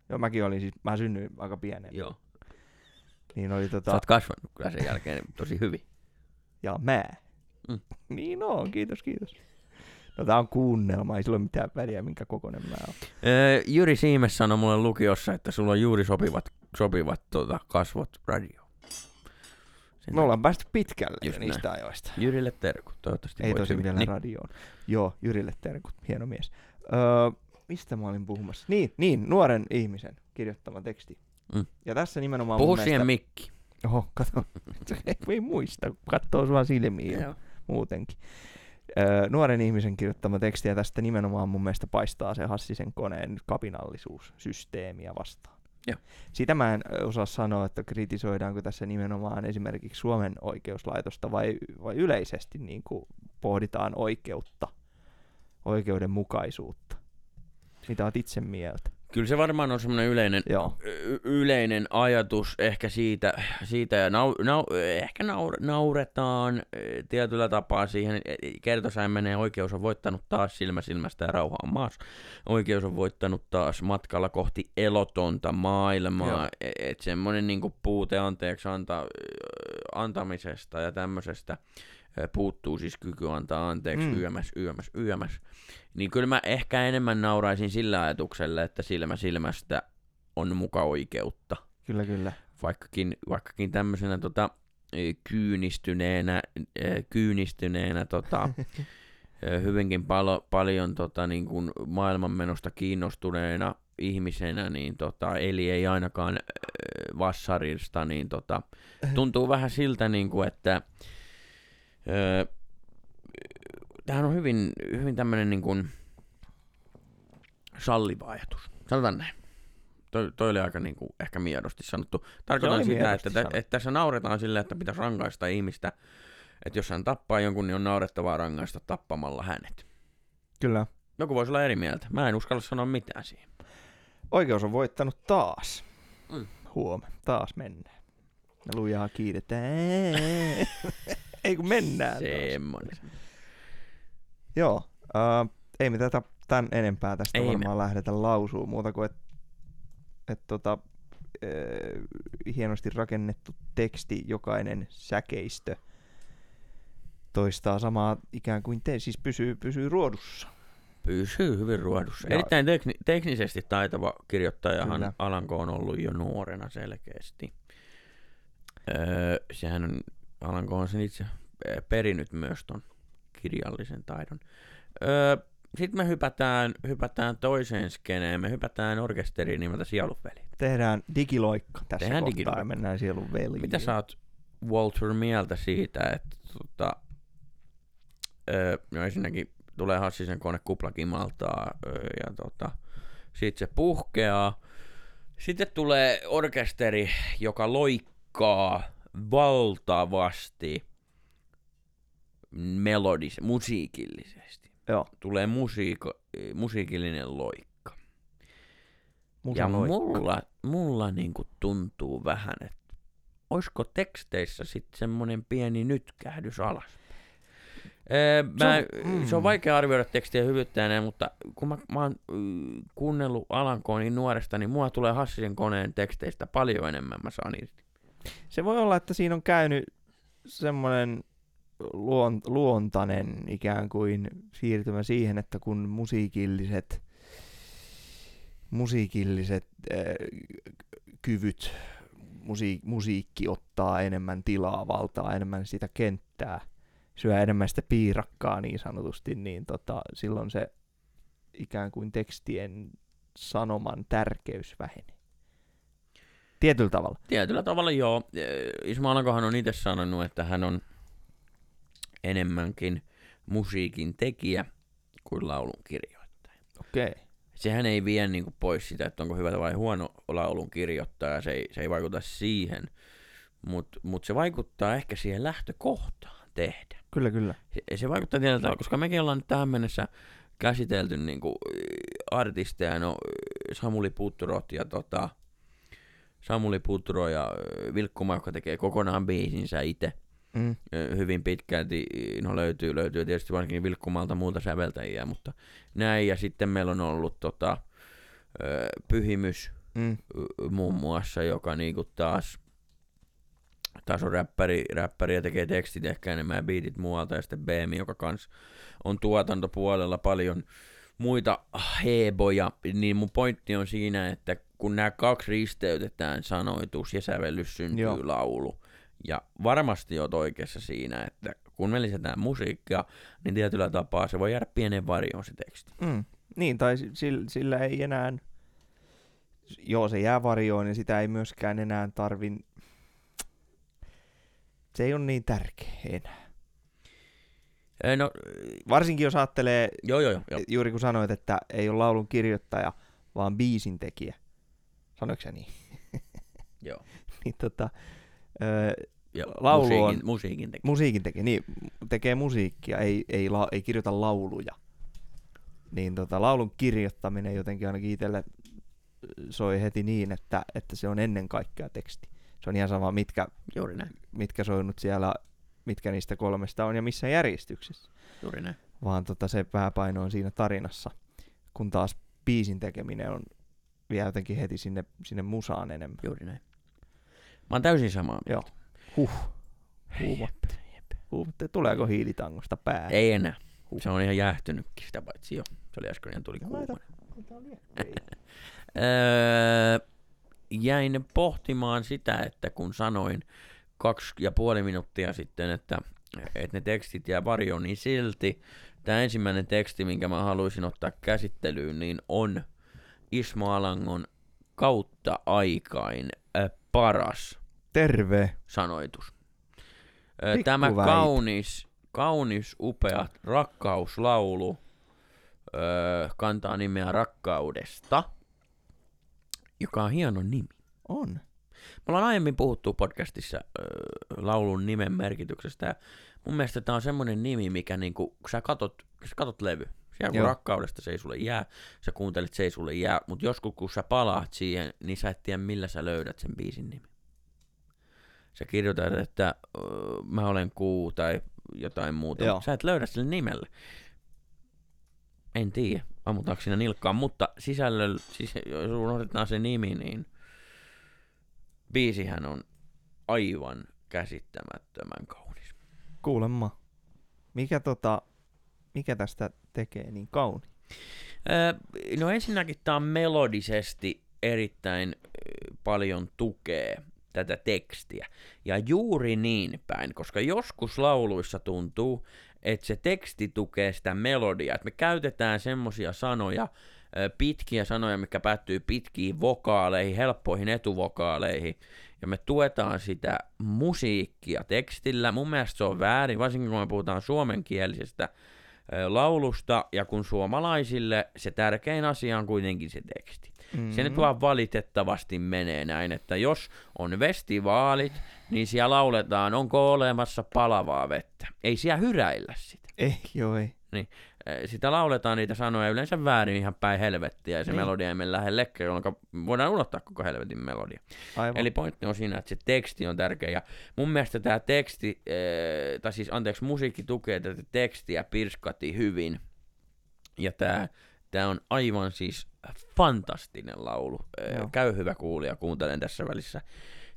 Joo, mäkin olin siis, mä synnyin aika pienen. joo. Niin oli Sä tota, oot kasvanut kyllä sen jälkeen tosi hyvin. ja mä. Mm. Niin on, kiitos, kiitos. No tää on kuunnelma, ei sillä ole mitään väliä, minkä kokoinen mä oon. Öö, Jyri Siimes sanoi mulle lukiossa, että sulla on juuri sopivat, sopivat tota, kasvot radio. Sen Me ollaan päästy pitkälle Just niistä ajoista. Jyrille terkut, toivottavasti Ei tosi vielä Niin. radioon. Joo, Jyrille terkut, hieno mies. Öö, mistä mä olin puhumassa? Niin, niin, nuoren ihmisen kirjoittama teksti. Mm. Ja tässä nimenomaan Puhu mun siihen mielestä... mikki. Oho, kato. [LAUGHS] ei, muista, kun katsoo sua silmiin jo muutenkin. Öö, nuoren ihmisen kirjoittama teksti ja tästä nimenomaan mun mielestä paistaa se Hassisen koneen kapinallisuus systeemiä vastaan. Joo. Sitä mä en osaa sanoa, että kritisoidaanko tässä nimenomaan esimerkiksi Suomen oikeuslaitosta vai, vai yleisesti niin kuin pohditaan oikeutta, oikeudenmukaisuutta. Mitä oot itse mieltä? Kyllä se varmaan on semmoinen yleinen, Joo. y- yleinen ajatus ehkä siitä, siitä ja nau, nau, ehkä naur, nauretaan eh, tietyllä tapaa siihen. Kertosäin menee, oikeus on voittanut taas silmä silmästä ja rauha on maassa. Oikeus on voittanut taas matkalla kohti elotonta maailmaa. E- Että semmoinen niinku puute anteeksi anta, antamisesta ja tämmöisestä puuttuu siis kyky antaa anteeksi Mm. yömäs, yömäs, yömäs. Niin kyllä mä ehkä enemmän nauraisin sillä ajatuksella, että silmä silmästä on muka oikeutta. Kyllä, kyllä. Vaikkakin, vaikkakin tämmöisenä tota, eh, kyynistyneenä, eh, kyynistyneenä tota, [LAUGHS] eh, hyvinkin palo, paljon tota, niin kuin maailmanmenosta kiinnostuneena ihmisenä, niin tota, eli ei ainakaan eh, vassarista, niin tota, [LAUGHS] tuntuu vähän siltä, niin kuin, että eh, tämähän on hyvin, hyvin tämmöinen niin kuin salliva ajatus. Sanotaan näin. Toi, toi oli aika niin kuin ehkä miedosti sanottu. Tarkoitan sitä, että, tä- sanottu. että tässä nauretaan sille, että pitäisi rangaista ihmistä. Että jos hän tappaa jonkun, niin on naurettavaa rangaista tappamalla hänet. Kyllä. Joku voisi olla eri mieltä. Mä en uskalla sanoa mitään siihen. Oikeus on voittanut taas. Mm. Huom, taas mennään. Ja lujaa kiitetään. [LAUGHS] Ei kun mennään taas. Semmoinen. Joo, äh, ei me tätä tämän enempää tästä Ei varmaan me. lähdetä lausuu muuta kuin, että et tota, äh, hienosti rakennettu teksti, jokainen säkeistö toistaa samaa ikään kuin te, siis pysyy, pysyy ruodussa. Pysyy hyvin ruodussa. Ja- Erittäin tekni- teknisesti taitava kirjoittajahan Kyllä. Alanko on ollut jo nuorena selkeästi. Öö, sehän on, Alanko on sen itse eh, perinyt myös ton kirjallisen taidon. Öö, Sitten me hypätään, hypätään toiseen skeneen, me hypätään orkesteriin nimeltä Sielunveli. Tehdään digiloikka tässä Tehdään kohtaa digiloikka. ja mennään sielun veliin. Mitä sä oot, Walter, mieltä siitä, että tota, öö, no ensinnäkin tulee Hassisen kone kuplakimaltaa öö, ja tota, sitten se puhkeaa. Sitten tulee orkesteri, joka loikkaa valtavasti melodis, musiikillisesti. Joo, Tulee musiiko, musiikillinen loikka. musa Ja loikka. mulla, mulla niinku tuntuu vähän, että olisiko teksteissä sitten semmoinen pieni nytkähdys alas. Öö, mä, Se on- mm. se on vaikea arvioida tekstiä hyvyyttä näin, mutta kun mä, mä oon mm, kuunnellut Alankoa niin nuoresta, niin mua tulee Hassisen koneen teksteistä paljon enemmän mä saan irti. Se voi olla, että siinä on käynyt semmoinen luon, luontainen ikään kuin siirtymä siihen, että kun musiikilliset, musiikilliset äh, kyvyt, musiik, musiikki ottaa enemmän tilaa, valtaa enemmän sitä kenttää, syö enemmän sitä piirakkaa niin sanotusti, niin tota, silloin se ikään kuin tekstien sanoman tärkeys vähenee. Tietyllä tavalla. Tietyllä tavalla joo. Öö, Ismo Alankohan on itse sanonut, että hän on enemmänkin musiikin tekijä kuin laulun kirjoittaja. Okei. Okay. Sehän ei vie niinku pois sitä, että onko hyvä vai huono laulun kirjoittaja, se ei, se ei vaikuta siihen, mutta mut se vaikuttaa ehkä siihen lähtökohtaan tehdä. Kyllä, kyllä. Se, se vaikuttaa tietyllä tavalla, koska mekin ollaan nyt tähän mennessä käsitelty niinku äh, artisteja, no Samuli Puturot ja tota, Samuli Puturo ja Vilkkuma, joka tekee kokonaan biisinsä itse Mm. hyvin pitkälti, no löytyy, löytyy tietysti varsinkin Vilkkumalta muuta säveltäjiä, mutta näin, ja sitten meillä on ollut tota, Pyhimys Mm. muun muassa, joka niinku taas, taas on räppäri, räppäri ja tekee tekstit ehkä enemmän ja biitit muualta, ja sitten BM, joka kans on tuotantopuolella paljon muita heboja, niin mun pointti on siinä, että kun nämä kaksi risteytetään, sanoitus ja sävellys syntyy Joo. Laulu, ja varmasti oot oikeassa siinä, että kun me lisätään musiikkia, niin tietyllä tapaa se voi jäädä pienen varjoon se teksti. Mm. Niin, tai si- sillä, sillä ei enää, joo se jää varjoon ja sitä ei myöskään enää tarvin, se ei ole niin tärkeä enää. No, Varsinkin jos ajattelee, joo, joo. joo. juuri kun sanoit, että ei ole laulun kirjoittaja, vaan biisin tekijä. Sanoiko sä niin? [LAUGHS] joo. niin tota, öö, joo. Laulu musiikin, on- musiikin tekee. musiikin tekee, niin, tekee musiikkia, ei, ei, la, ei kirjoita lauluja. Niin tota, laulun kirjoittaminen jotenkin ainakin itselle soi heti niin, että, että se on ennen kaikkea teksti. Se on ihan sama, mitkä, Juuri näin, mitkä soinut siellä, mitkä niistä kolmesta on ja missä järjestyksessä. juuri näin. Vaan tota, se pääpaino on siinä tarinassa, kun taas biisin tekeminen on vielä jotenkin heti sinne, sinne musaan enemmän. Juuri näin. Mä oon täysin samaa Joo. mieltä. Huh. Huumotte. Huumotte. Tuleeko hiilitauosta pää? Ei enää. Se on ihan jäähtynytkin sitä paitsi jo. Se oli äsken ihan tuli No laita- kuumana. [LAUGHS] Öö, jäin pohtimaan sitä, että kun sanoin kaksi ja puoli minuuttia sitten, että, että ne tekstit jää varjoon, niin silti tämä ensimmäinen teksti, minkä mä haluaisin ottaa käsittelyyn, niin on Ismo Alangon kautta aikain äh, paras Terve. sanoitus. Ö, Tämä Pikkuväite. kaunis, kaunis, upea rakkauslaulu kantaa nimeä Rakkaudesta, joka on hieno nimi. On. Me ollaan aiemmin puhuttu podcastissa laulun nimen merkityksestä ja mun mielestä tämä on semmoinen nimi, mikä niinku, kun sä katot, kun sä katot levy, siellä kun Joo. rakkaudesta se ei sulle jää, sä kuuntelit se ei sulle jää, mutta joskus kun sä palaat siihen, niin sä et tiedä millä sä löydät sen biisin nimi. Sä kirjoitat, että mä olen kuu tai jotain muuta, Joo. mutta sä et löydä sille nimelle. En tiedä, ammutaanko siinä nilkkaan, mutta sisällöllä, siis jos unohdetaan se nimi, niin biisihän on aivan käsittämättömän kaunis. Kuulemma. Mikä, tota, mikä tästä tekee niin kauni? Öö, no ensinnäkin tämä on melodisesti erittäin paljon tukee tätä tekstiä. Ja juuri niin päin, koska joskus lauluissa tuntuu, että se teksti tukee sitä melodiaa. Että me käytetään semmosia sanoja, pitkiä sanoja, mikä päättyy pitkiin vokaaleihin, helppoihin etuvokaaleihin, ja me tuetaan sitä musiikkia tekstillä. Mun mielestä se on väärin, varsinkin kun me puhutaan suomenkielisestä laulusta, ja kun suomalaisille se tärkein asia on kuitenkin se teksti. Mm-hmm. Se nyt vaan valitettavasti menee näin, että jos on festivaalit, niin siellä lauletaan, onko olemassa palavaa vettä. Ei siellä hyräillä sitä. Ei, joo ei. Eh, Sitä lauletaan niitä sanoja yleensä väärin ihan päin helvettiä, ja se Niin. melodia ei mene lähellekään, jolloin voidaan unohtaa koko helvetin melodia. Aivan. Eli pointti on siinä, että se teksti on tärkeä. Ja mun mielestä tämä teksti, ee, tai siis anteeksi, musiikki tukee tätä tekstiä pirskati hyvin. Ja tämä tää on aivan siis fantastinen laulu. Ee, Joo. käy hyvä kuulija, kuuntelen tässä välissä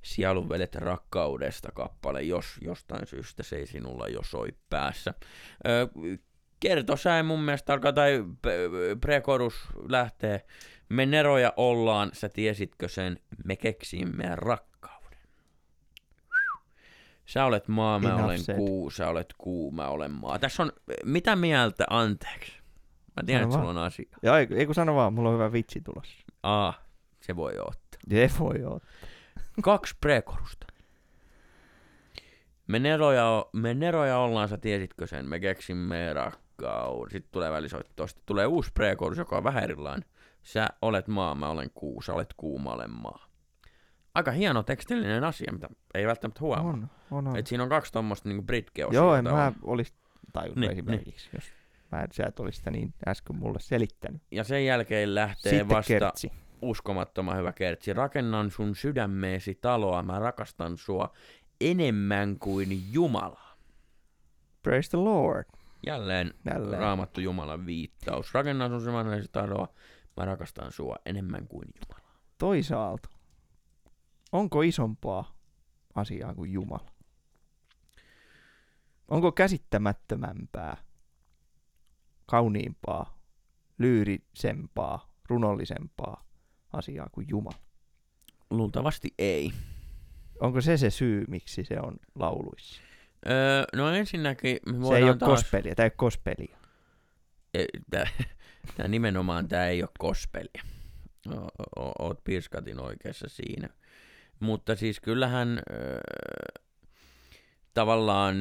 Sielun velet rakkaudesta kappale, jos jostain syystä se ei sinulla jo soi päässä. Öö, kertosää mun mielestä alkaa, tai prekorus lähtee. Me neroja ollaan, sä tiesitkö sen, me keksimme rakkauden. Sä olet maa, mä Enough olen said. kuu, sä olet kuu, mä olen maa. Tässä on, mitä mieltä, anteeksi. Mä tiedän, Sano että sulla on asia. Ja ei, ei kun sano vaan, mulla on hyvä vitsi tulossa. Aa, se voi ottaa. Se voi olla. Kaksi prekorusta. Me neroja, me neroja ollaan, sä tiesitkö sen, me keksimme rakkauden. Sitten tulee välisoitto, sitten tulee uusi prekorus, joka on vähän erilainen. Sä olet maa, mä olen kuu, sä olet kuu, mä olen maa. Aika hieno tekstillinen asia, mitä ei välttämättä huomaa. On, on, on. Et siinä on kaksi tuommoista niinku britkeosiota. Joo, en mä olisi tajunnut Niin, esimerkiksi, jos mä et, sä et olisi sitä niin äsken mulle selittänyt. Ja sen jälkeen lähtee Sitten vasta kertsi. uskomattoman hyvä kertsi. Rakennan sun sydämeesi taloa, mä rakastan sua enemmän kuin Jumala. Praise the Lord. Jälleen Jälleen. raamattu Jumalan viittaus. Rakennan sun sydämeesi taloa, mä rakastan sua enemmän kuin Jumala. Toisaalta, onko isompaa asiaa kuin Jumala? Onko käsittämättömämpää, kauniimpaa, lyyrisempaa, runollisempaa asiaa kuin Jumala? Luultavasti ei. Onko se se syy, miksi se on lauluissa? Öö, no ensinnäkin me Se ei ole taas... kospelia, tämä ei ole kospelia. [LAUGHS] Tää nimenomaan tää ei ole kospelia. O, o, oot Pirskatin oikeassa siinä. Mutta siis kyllähän öö, tavallaan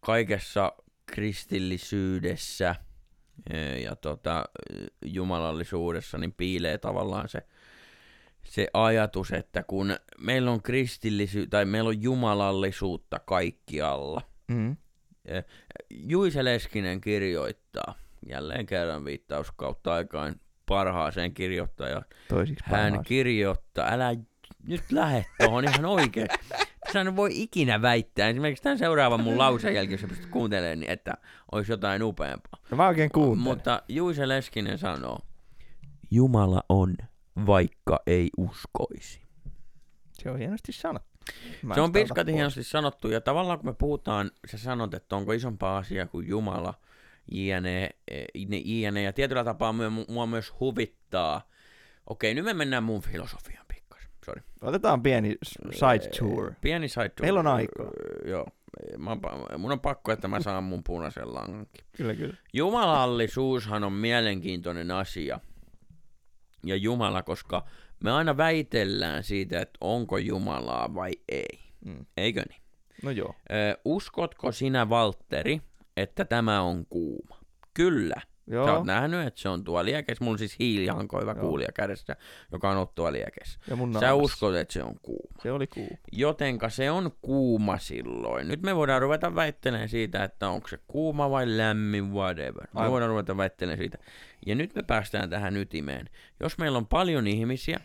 kaikessa kristillisyydessä öö, ja tota, jumalallisuudessa niin piilee tavallaan se, se ajatus, että kun meillä on kristillisy tai meillä on jumalallisuutta kaikkialla, Mm. Juise Leskinen kirjoittaa, jälleen kerran viittaus kautta aikaan parhaaseen kirjoittajaan. Toisiksi Hän parhaaseen. kirjoittaa, älä nyt lähde tuohon ihan oikein. Sä en voi ikinä väittää, esimerkiksi tämän seuraavan mun lauseen jälkeen, jos sä pystyt kuuntelemaan, niin että olisi jotain upeampaa. No mä oikein kuuntelen. Mutta Juise Leskinen sanoo, Jumala on, vaikka ei uskoisi. Se on hienosti sanottu. Mä se on pois. hienosti sanottu, ja tavallaan kun me puhutaan, sä sanot, että onko isompaa asia kuin Jumala, jne, eh, jne, ja tietyllä tapaa myö, mua myös huvittaa. Okei, nyt me mennään mun filosofiaan pikkasen, sorry. Otetaan pieni side tour. Pieni side tour. Meillä on aikaa. Joo. Mä, mun on pakko, että mä saan mun punaisen langankin. Kyllä, kyllä. Jumalallisuushan on mielenkiintoinen asia. Ja Jumala, koska me aina väitellään siitä, että onko Jumalaa vai ei. Mm. Eikö niin? No joo. Ö, uskotko sinä, Valtteri, että tämä on kuuma? Kyllä. Joo. Sä oot nähnyt, että se on tuo liekes. Mulla on siis hiilihankoiva Joo. kuulija kädessä, joka on ollut tuo liekes. ja mun Sä uskot, että se on kuuma. Se oli kuu. Jotenka se on kuuma silloin. Nyt me voidaan ruveta väittelemään siitä, että onko se kuuma vai lämmin, whatever. Me Aivan. voidaan ruveta väittelemään siitä. Ja nyt me päästään tähän ytimeen. Jos meillä on paljon ihmisiä,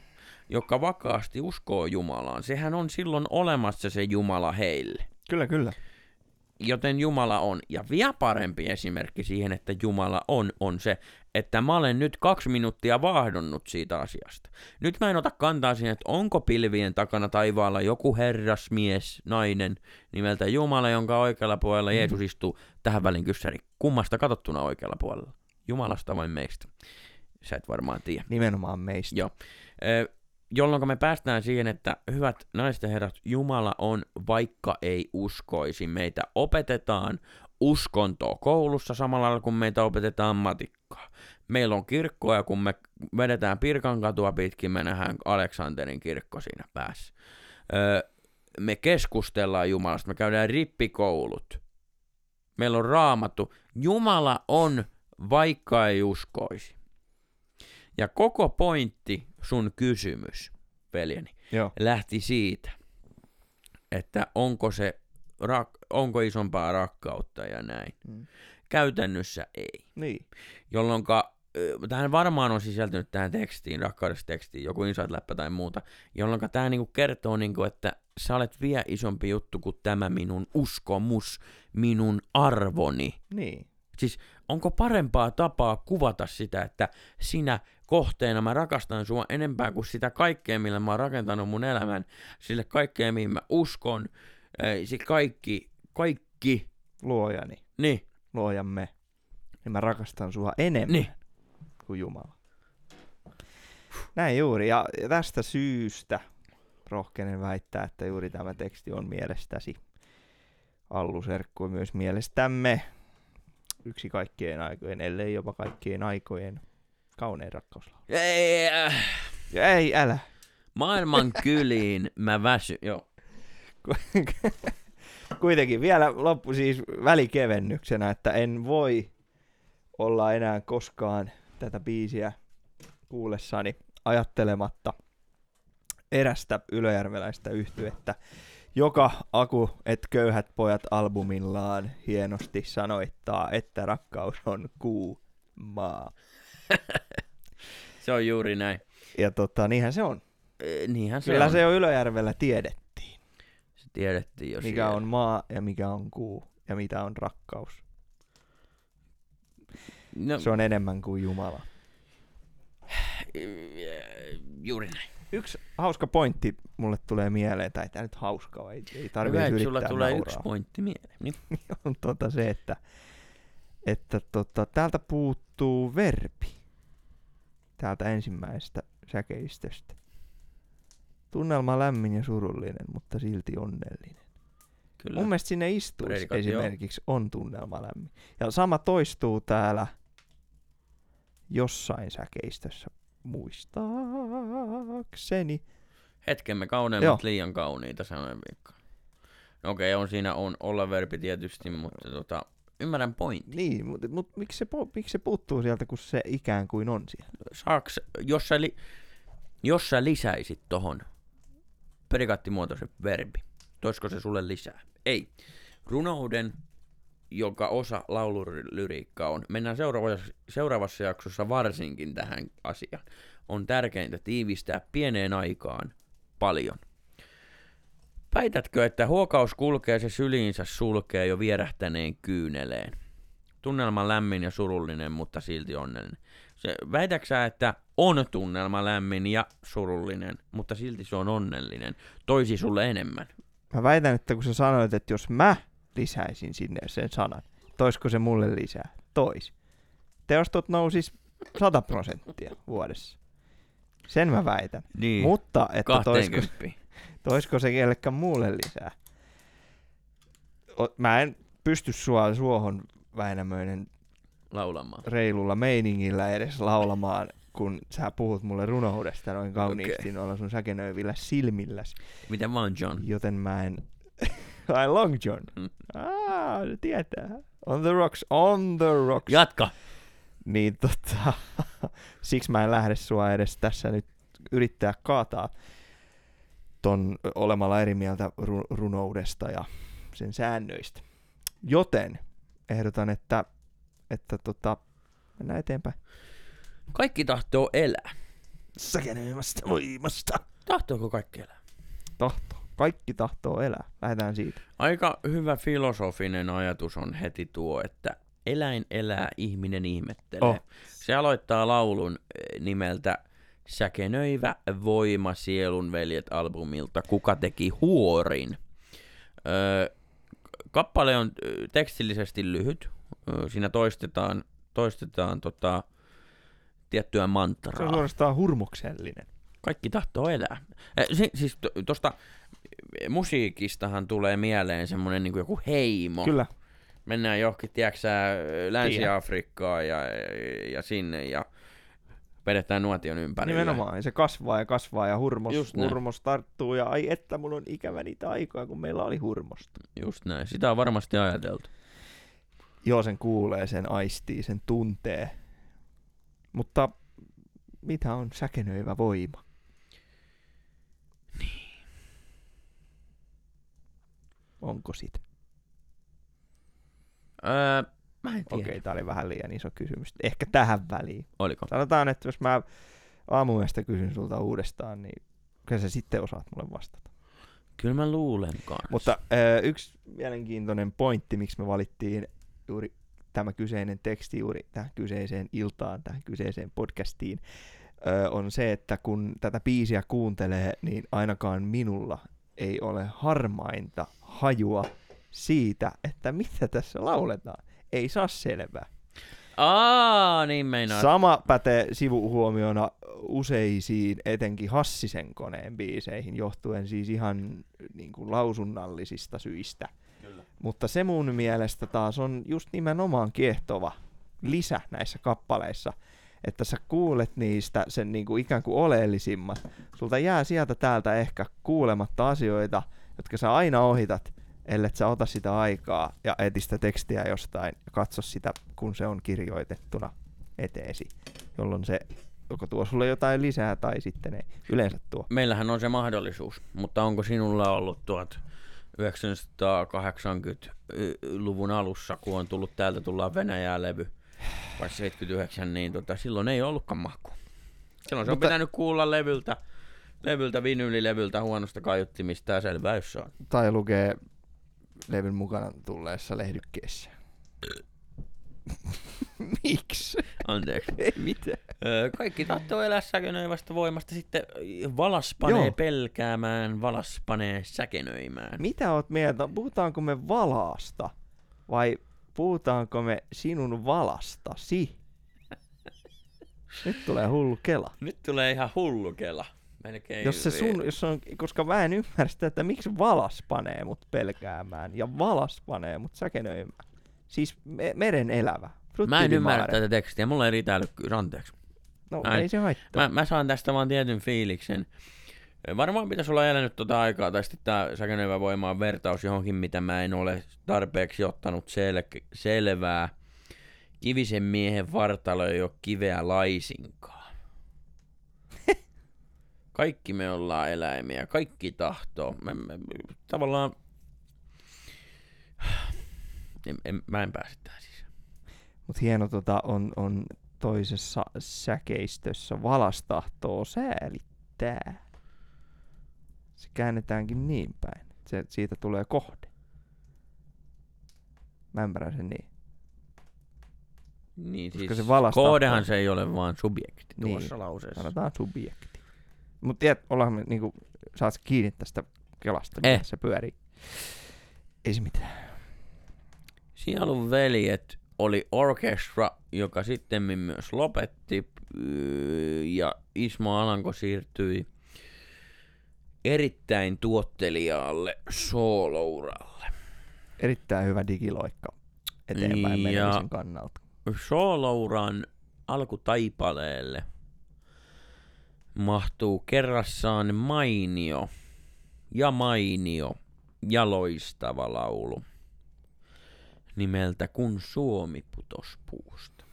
jotka vakaasti uskoo Jumalaan, sehän on silloin olemassa se Jumala heille. Kyllä, kyllä. Joten Jumala on. Ja vielä parempi esimerkki siihen, että Jumala on, on se, että mä olen nyt kaksi minuuttia vaahdonnut siitä asiasta. Nyt mä en ota kantaa siihen, että onko pilvien takana taivaalla joku herrasmies, nainen nimeltä Jumala, jonka oikealla puolella Mm. Jeesus istuu tähän välin kyssäri. Kummasta katsottuna oikealla puolella? Jumalasta vai meistä? Sä et varmaan tiedä. Nimenomaan meistä. Joo. Jolloin me päästään siihen, että hyvät naiset ja herrat, Jumala on, vaikka ei uskoisi. Meitä opetetaan uskontoa koulussa samalla lailla kuin meitä opetetaan matikkaa. Meillä on kirkkoja, kun me vedetään Pirkan katua pitkin, me nähdään Aleksanterin kirkko siinä päässä. Ö, me keskustellaan Jumalasta, me käydään rippikoulut. Meillä on raamattu. Jumala on, vaikka ei uskoisi. Ja koko pointti, sun kysymys, veljeni, Joo. lähti siitä, että onko se rak- onko isompaa rakkautta ja näin. Mm. Käytännössä ei. Niin. Jolloin tähän varmaan on sisältynyt tähän tekstiin, rakkaudestekstiin, joku inside läppä tai muuta, jolloin tämä niinku kertoo, niinku, että sä olet vielä isompi juttu kuin tämä minun uskomus, minun arvoni. Niin. Siis onko parempaa tapaa kuvata sitä, että sinä kohteena mä rakastan sua enempää kuin sitä kaikkea, millä mä oon rakentanut mun elämän, sille kaikkea, mihin mä uskon, se kaikki, kaikki, Luojani, niin, luojamme. Niin mä rakastan sua enemmän niin, kuin Jumala. Näin juuri. Ja tästä syystä rohkenen väittää, että juuri tämä teksti on mielestäsi Allu Serkku myös mielestämme yksi kaikkien aikojen, ellei jopa kaikkien aikojen kaunein rakkauslaulu. ei, äh, ei, älä. maailman [LAUGHS] kyliin mä väsy, joo, [LAUGHS] Kuitenkin vielä loppu siis välikevennyksenä, että en voi olla enää koskaan tätä biisiä kuullessani ajattelematta erästä ylöjärveläistä yhtyettä, joka Aku et köyhät pojat albumillaan hienosti sanoittaa, että rakkaus on kuu maa. [LAUGHS] se on juuri näin. Ja tota, niinhän se on. Eh, Niinhän se Kyllä on. se jo Ylöjärvellä tiedettiin, se tiedettiin jo mikä siellä. on maa ja mikä on kuu ja mitä on rakkaus. No, Se on enemmän kuin Jumala. eh, juuri näin. Yksi hauska pointti mulle tulee mieleen, tai tämä nyt hauska, ei, ei tarvitse yrittää sulla tulee nauraa. yksi pointti mieleen. Niin. [LAUGHS] on tota se, että, että tota, täältä puuttuu verbi. Täältä ensimmäisestä säkeistöstä. Tunnelma lämmin ja surullinen, mutta silti onnellinen. Kyllä. Mun mielestä sinne istuisi Predikat, joo. esimerkiksi on tunnelma lämmin. Ja sama toistuu täällä jossain säkeistössä, muistaakseni. Hetkemme kauneimmat Joo. liian kauniita sanoin viikko. No okei, on siinä on olla verbi tietysti, mutta tota, ymmärrän pointti. Niin, mutta mut, miksi, se, miksi se puuttuu sieltä, kun se ikään kuin on siellä? Saaks, jos, sä li, jos sä lisäisit tohon perikaattimuotoisen verbi, toisko se sulle lisää? Ei. Runouden, joka osa laululyriikkaa on, mennään seuraavassa, seuraavassa jaksossa varsinkin tähän asiaan, on tärkeintä tiivistää pieneen aikaan paljon. Väitätkö, että huokaus kulkee se syliinsä sulkee jo vierähtäneen kyyneleen? Tunnelma lämmin ja surullinen, mutta silti onnellinen. Se, väitäksä, että on tunnelma lämmin ja surullinen, mutta silti se on onnellinen? Toisi sulle enemmän. Mä väitän, että kun sä sanoit, että jos mä lisäisin sinne sen sanan, toisko se mulle lisää? Tois. Teostot nousis 100 prosenttia vuodessa. Sen mä väitän. Niin, Mutta että toisko, 20. toisko se kellekään muulle lisää? O- Mä en pysty sua suohon Väinämöinen Laulamaan. reilulla meiningillä edes laulamaan, kun sä puhut mulle runoudesta noin kauniisti Okei. noilla sun säkenöivillä silmilläsi. Miten vaan John? Joten mä en... Ai Long John. Mm. Ah, se tietää. On the rocks, on the rocks. Jatka! Niin tota, [LAUGHS] siksi mä en lähde sua edes tässä nyt yrittää kaataa ton olemalla eri mieltä ru- runoudesta ja sen säännöistä. Joten ehdotan, että, että tota, mennään eteenpäin. Kaikki tahtoo elää. Säkenöimästä voimasta. Tahtooko kaikki elää? Tahto. Kaikki tahtoo elää. Lähdetään siitä. Aika hyvä filosofinen ajatus on heti tuo, että eläin elää, ihminen ihmettelee. Oh. Se aloittaa laulun eh, nimeltä Säkenöivä voima sielun veljet albumilta Kuka teki huorin. Öö, kappale on tekstillisesti lyhyt. Öö, siinä toistetaan, toistetaan tota, tiettyä Se on mantraa. suorastaan hurmoksellinen. Kaikki tahtoo elää. Si- siis tuosta musiikistahan tulee mieleen semmoinen niin joku heimo. Kyllä. Mennään johonkin, tiedätkö Länsi-Afrikkaan ja, ja sinne ja vedetään nuotion ympärille. Nimenomaan. Ja se kasvaa ja kasvaa ja hurmos, Just näin. hurmos tarttuu. Ja ai että, mulla on ikävä niitä aikoja, kun meillä oli hurmosta. Just näin. Sitä on varmasti ajateltu. Joo, sen kuulee, sen aistii, sen tuntee. Mutta mitä on säkenöivä voima? Onko sitä? Öö, mä en tiedä. Okei, tää oli vähän liian iso kysymys. Ehkä tähän väliin. Oliko? Sanotaan, että jos mä aamuyöstä kysyn sulta uudestaan, niin kyllä sä sitten osaat mulle vastata. Kyllä mä luulen kanssa. Mutta ö, yksi mielenkiintoinen pointti, miksi me valittiin juuri tämä kyseinen teksti juuri tähän kyseiseen iltaan, tähän kyseiseen podcastiin, ö, on se, että kun tätä biisiä kuuntelee, niin ainakaan minulla ei ole harmainta hajua siitä, että mitä tässä lauletaan. Ei saa selvää. Aa, niin meinaa. Sama pätee sivuhuomiona useisiin, etenkin Hassisen koneen biiseihin, johtuen siis ihan niin kuin lausunnallisista syistä. Kyllä. Mutta se mun mielestä taas on just nimenomaan kiehtova lisä näissä kappaleissa, että sä kuulet niistä sen niin kuin ikään kuin oleellisimmat. Sulta jää sieltä täältä ehkä kuulematta asioita, jotka sä aina ohitat, ellei sä ota sitä aikaa ja eti sitä tekstiä jostain ja katso sitä, kun se on kirjoitettuna eteesi, jolloin se joko tuo sulle jotain lisää tai sitten ei yleensä tuo. Meillähän on se mahdollisuus, mutta onko sinulla ollut tuot 1980-luvun alussa, kun on tullut täältä tullaan Venäjää levy, vai 79, niin tota, silloin ei ollutkaan mahku. Silloin se on Mutta- pitänyt kuulla levyltä, levyltä, vinyylilevyltä, huonosta kaiuttimista ja selvä, jos on. Tai lukee levyn mukana tulleessa lehdykkeessä. [LAUGHS] Miksi? Anteeksi. Ei mitään. Öö, kaikki tahtoo elää säkenöivästä voimasta, sitten valas panee Joo. pelkäämään, valas panee säkenöimään. Mitä oot mieltä? Puhutaanko me valaasta vai puhutaanko me sinun valastasi? Nyt tulee hullu kela. Nyt tulee ihan hullu kela. Melkein. Jos se sun, jos on, koska mä en ymmärrä sitä, että miksi valas panee mut pelkäämään ja valas panee mut säkenöimään. Siis me, meren elävä. Mä en ymmärrä tätä tekstiä, mulla ei riitä älykkyys, anteeksi. No Mä en- ei se haittaa. Mä, mä saan tästä vaan tietyn fiiliksen. Varmaan pitäisi olla elänyt tota aikaa, tai sitten tää säkenöivä voima on vertaus johonkin, mitä mä en ole tarpeeksi ottanut sel- selvää. Kivisen miehen vartalo ei ole kiveä laisinkaan. Kaikki me ollaan eläimiä, kaikki tahtoo. Mä, mä, tavallaan... En, en, mä en pääse tähän sisään. Mut hieno tota, on, on toisessa säkeistössä valas tahtoo säälittää. Se käännetäänkin niin päin. Se, siitä tulee kohde. Mä ymmärrän sen niin. Niin Koska siis se kohdehan se ei ole vaan subjekti Niin, tuossa lauseessa. Sanotaan subjekti. Mut tiedät, ollaan me niinku, saat kiinni tästä kelasta, Eh. se pyörii. Ei se mitään. Sielun veljet oli orkestra, joka sitten myös lopetti ja Ismo Alanko siirtyi erittäin tuottelijaalle soolouralle. Erittäin hyvä digiloikka eteenpäin Ja- menemisen kannalta. Soolouran alkutaipaleelle mahtuu kerrassaan mainio ja mainio ja loistava laulu nimeltä Kun Suomi putos puusta.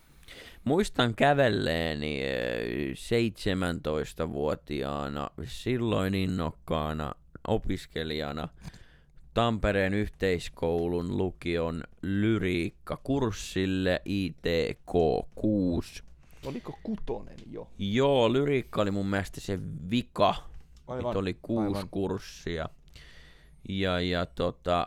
Muistan kävelleeni eh, 17-vuotiaana, silloin innokkaana opiskelijana Tampereen yhteiskoulun lukion lyriikkakurssille ITK 6. Oliko kutonen jo? Joo, lyriikka oli mun mielestä se vika. Aivan, Nyt oli kuusi aivan. kurssia. Ja, ja tota,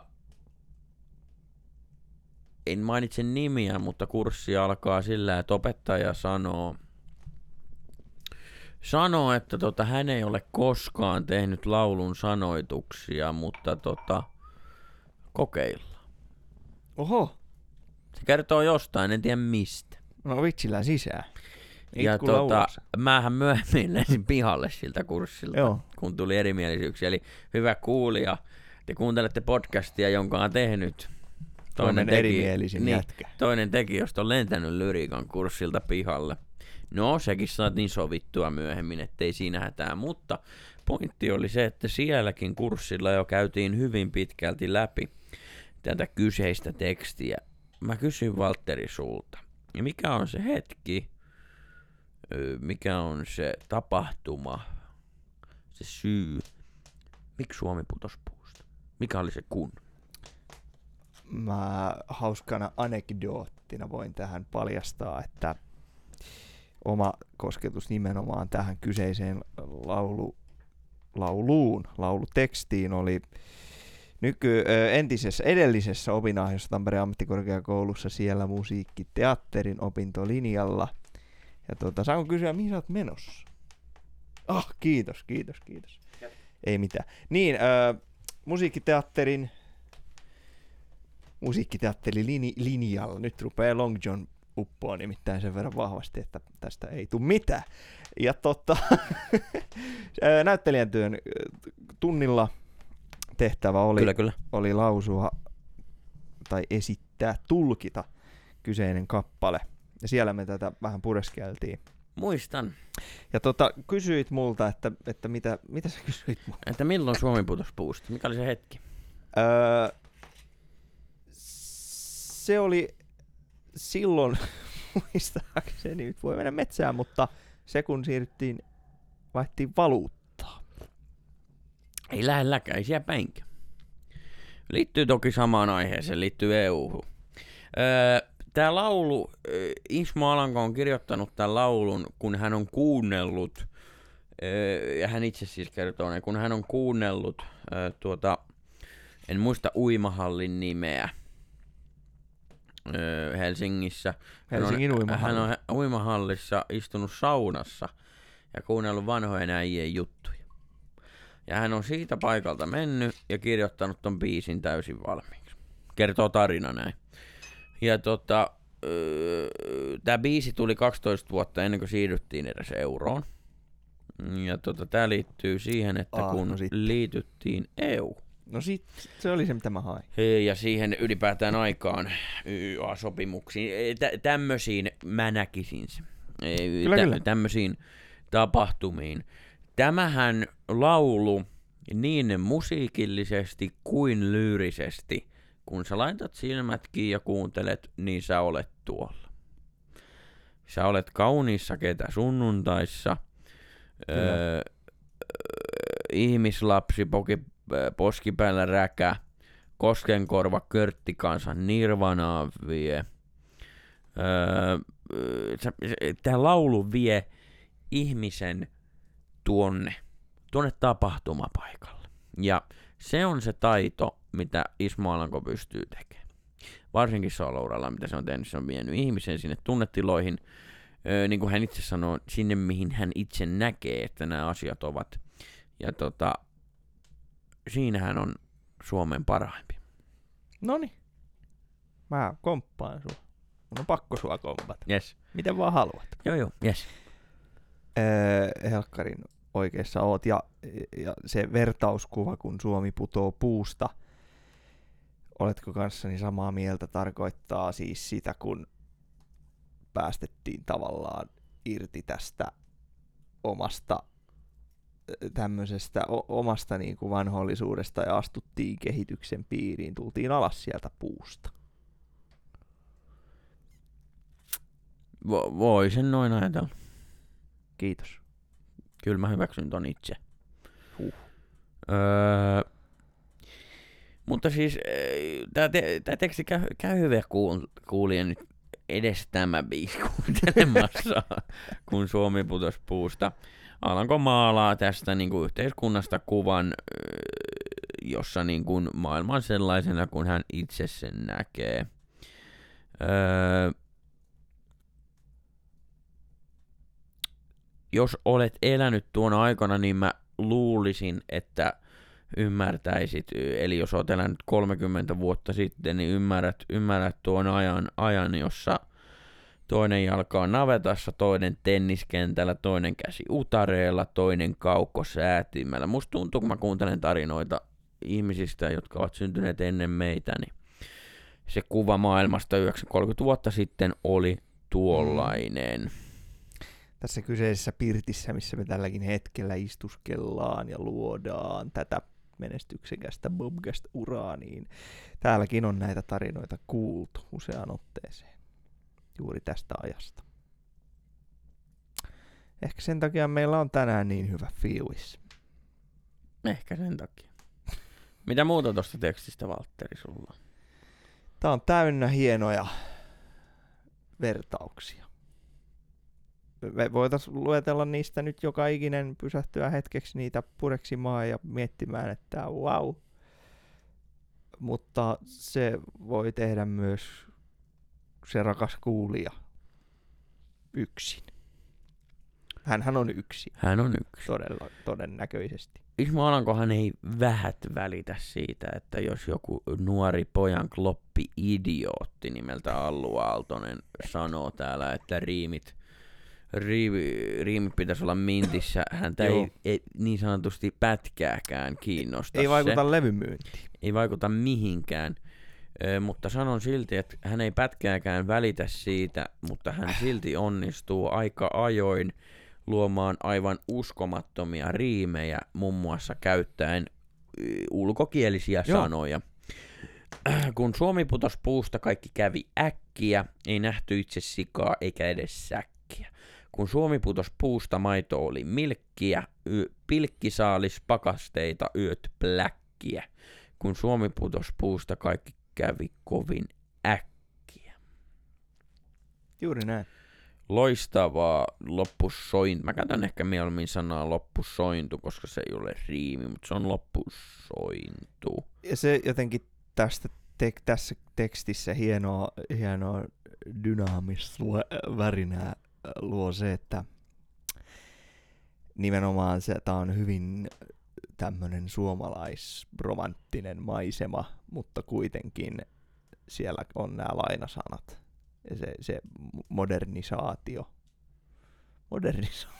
en mainitse nimiä, mutta kurssi alkaa sillä, että opettaja sanoo, sanoo että tota, hän ei ole koskaan tehnyt laulun sanoituksia, mutta tota, kokeillaan. Oho, Se kertoo jostain, en tiedä mistä. no vitsillä sisään. Ja tota, mähän myöhemmin lensin pihalle siltä kurssilta, Joo. kun tuli erimielisyyksiä. Eli hyvä kuulija, te kuuntelette podcastia, jonka on tehnyt Toinen erimielisin niin, jätkä. toinen teki, josta on lentänyt lyriikan kurssilta pihalle. No, sekin saatiin sovittua myöhemmin, ettei siinä hätää, mutta pointti oli se, että sielläkin kurssilla jo käytiin hyvin pitkälti läpi tätä kyseistä tekstiä. Mä kysyn Valtteri sulta, ja mikä on se hetki, mikä on se tapahtuma, se syy, miksi Suomi putos puusta? Mikä oli se kun? Mä hauskana anekdoottina voin tähän paljastaa, että oma kosketus nimenomaan tähän kyseiseen laulu, lauluun, laulutekstiin oli nyky, entisessä, edellisessä opinahjossa Tampereen ammattikorkeakoulussa siellä musiikkiteatterin opintolinjalla. Ja tuota, saanko kysyä, mihin sä oot menossa? Ah, kiitos, kiitos, kiitos. Ei mitään. Niin, ö, musiikkiteatterin musiikkiteatterilinjalla. Nyt rupeaa Long John uppoa nimittäin sen verran vahvasti, että tästä ei tule mitään. Ja [LAUGHS] tota, ää, näyttelijän työn tunnilla tehtävä oli, Kyllä, kyllä. oli lausua tai esittää, tulkita kyseinen kappale. Ja siellä me tätä vähän pureskeltiin. Muistan, Ja tota, kysyit multa, että, että mitä, mitä sä kysyit multa? että milloin Suomi putos puusta? Mikä oli se hetki? Öö, se oli silloin, [LAUGHS] muistaakseni, nyt voi mennä metsään, mutta se kun siirryttiin, vaihtiin valuuttaa. Ei lähelläkään, ei siellä päinkä. Liittyy toki samaan aiheeseen, liittyy EU-hun. Öö, Tämä laulu, Ismo Alanko on kirjoittanut tämän laulun, kun hän on kuunnellut, ja hän itse siis kertoo, kun hän on kuunnellut tuota, en muista uimahallin nimeä, Helsingissä. Hän on- Helsingin Hän on uimahallissa istunut saunassa ja kuunnellut vanhojen äijien juttuja. Ja hän on siitä paikalta mennyt ja kirjoittanut ton biisin täysin valmiiksi. Kertoo tarina näin. Ja tota, öö, tämä biisi tuli 12 vuotta ennen kuin siirryttiin edes euroon. Ja tota, tämä liittyy siihen, että Ah, kun no liityttiin EU, No sit, se oli se, mitä mä hain. Ja siihen ylipäätään aikaan YA-sopimuksiin, tä- tämmöisiin mä näkisin se. Ei, Kyllä, kyllä. Tämmöisiin tapahtumiin. Tämähän laulu niin musiikillisesti kuin lyyrisesti, kun sä laitat silmät kiinni ja kuuntelet, niin sä olet tuolla. Sä olet kauniissa ketä sunnuntaissa. Kyllä. Öö, ihmislapsi poki, poskipäällä räkä, Koskenkorva Körtti kanssa Nirvanaa vie. Öö, Tämä laulu vie ihmisen tuonne, tuonne tapahtumapaikalle. Ja se on se taito, mitä Ismo Alanko pystyy tekemään. Varsinkin solouralla, mitä se on tehnyt, se on vienyt ihmisen sinne tunnetiloihin, öö, niin kuin hän itse sanoo, sinne mihin hän itse näkee, että nämä asiat ovat. Ja tota, siinähän on Suomen parhaimpi. Noni. Mä komppaan sua. Mun on pakko sua kompata. Yes. Miten vaan haluat. Joo, joo, yes. Öö, Helkkarin oikeassa oot. Ja, ja se vertauskuva, kun Suomi putoo puusta, oletko kanssani samaa mieltä, tarkoittaa siis sitä, kun päästettiin tavallaan irti tästä omasta tämmöisestä o- omasta niin kuin vanhollisuudesta ja astuttiin kehityksen piiriin, tultiin alas sieltä puusta. Vo- voi sen noin ajatella. Kiitos. Kyllä mä hyväksyn ton itse. Huh. Öö, mutta siis tämä te, tää teksti käy, käy hyvä kuul, kuulija nyt edes tämä biisi [LAUGHS] kuuntelemassa, kun Suomi putos puusta. Alanko maalaa tästä niin kuin yhteiskunnasta kuvan, jossa niin kuin maailman sellaisena, kun hän itse sen näkee. Öö, jos olet elänyt tuona aikana, niin mä luulisin, että ymmärtäisit, eli jos olet elänyt 30 vuotta sitten, niin ymmärrät, ymmärrät tuon ajan, ajan, jossa toinen jalka on navetassa, toinen tenniskentällä, toinen käsi utareella, toinen säätimällä. Musta tuntuu, kun mä kuuntelen tarinoita ihmisistä, jotka ovat syntyneet ennen meitä, niin se kuva maailmasta 30 vuotta sitten oli tuollainen. Mm tässä kyseisessä pirtissä, missä me tälläkin hetkellä istuskellaan ja luodaan tätä menestyksekästä Bobcast-uraa, niin täälläkin on näitä tarinoita kuultu useaan otteeseen juuri tästä ajasta. Ehkä sen takia meillä on tänään niin hyvä fiilis. Ehkä sen takia. Mitä muuta tuosta tekstistä, Valtteri, sulla? Tää on täynnä hienoja vertauksia me voitaisiin luetella niistä nyt joka ikinen pysähtyä hetkeksi niitä pureksimaan ja miettimään, että wow. Mutta se voi tehdä myös se rakas kuulija yksin. Hänhän on yksi. Hän on yksi. Todella, todennäköisesti. Ismo Alankohan ei vähät välitä siitä, että jos joku nuori pojan kloppi idiootti nimeltä Allu Aaltonen sanoo täällä, että riimit riimi, riimi pitäisi olla mintissä. Häntä ei, ei niin sanotusti pätkääkään kiinnosta Ei vaikuta se. levymyyntiin. Ei vaikuta mihinkään. Ö, mutta sanon silti, että hän ei pätkääkään välitä siitä, mutta hän silti onnistuu aika ajoin luomaan aivan uskomattomia riimejä, muun muassa käyttäen ulkokielisiä Joo. sanoja. [CLEARS THROAT] Kun Suomi putos puusta, kaikki kävi äkkiä, ei nähty itse sikaa eikä edes säkkiä. Kun Suomi putos puusta, maito oli milkkiä, y- pilkkisaalis pakasteita, yöt pläkkiä. Kun Suomi putos puusta, kaikki kävi kovin äkkiä. Juuri näin. Loistavaa loppusointu. Mä käytän ehkä mieluummin sanaa loppusointu, koska se ei ole riimi, mutta se on loppusointu. Ja se jotenkin tästä tek- tässä tekstissä hienoa, hienoa dynaamista värinää luo se, että nimenomaan se, tämä on hyvin tämmöinen suomalaisromanttinen maisema, mutta kuitenkin siellä on nämä lainasanat. Ja se, se modernisaatio. Modernisaatio.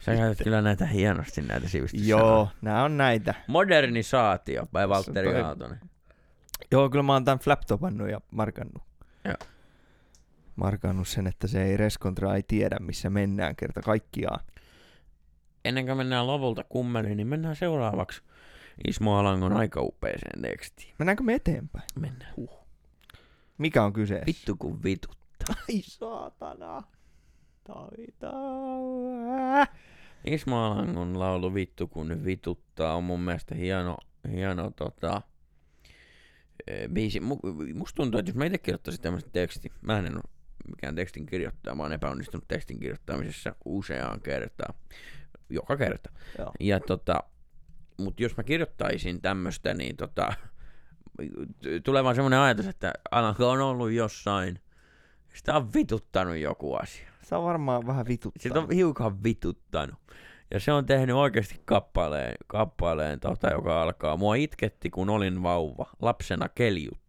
Sä käytät kyllä näitä hienosti näitä sivistyssanoja. Joo, nämä on näitä. Modernisaatio by Valtteri Aaltonen. Joo, kyllä mä oon tämän flaptopannut ja markannut. Joo markannut sen, että se ei Rescontra ei tiedä, missä mennään kerta kaikkiaan. Ennen kuin mennään lopulta kummeliin, niin mennään seuraavaksi Ismo Alangon aika upeeseen tekstiin. Mennäänkö me eteenpäin? Mennään. Huh. Mikä on kyseessä? Vittu kun vituttaa. Ai saatana. Taitaa. Ismo Alangon laulu Vittu kun vituttaa on mun mielestä hieno, hieno tota, biisi. Musta tuntuu, että jos mä itse kirjoittaisin tämmöisen teksti, mä en ole mikään tekstin kirjoittaja, mä oon epäonnistunut tekstin kirjoittamisessa useaan kertaan, joka kerta. Joo. Ja tota, mutta jos mä kirjoittaisin tämmöistä, niin tota, tulee vaan semmoinen ajatus, että Alanko on ollut jossain, sitä on vituttanut joku asia. Se on varmaan vähän vituttanut. Sitä on hiukan vituttanut. Ja se on tehnyt oikeasti kappaleen, kappaleen tota, joka alkaa. Mua itketti, kun olin vauva. Lapsena keljut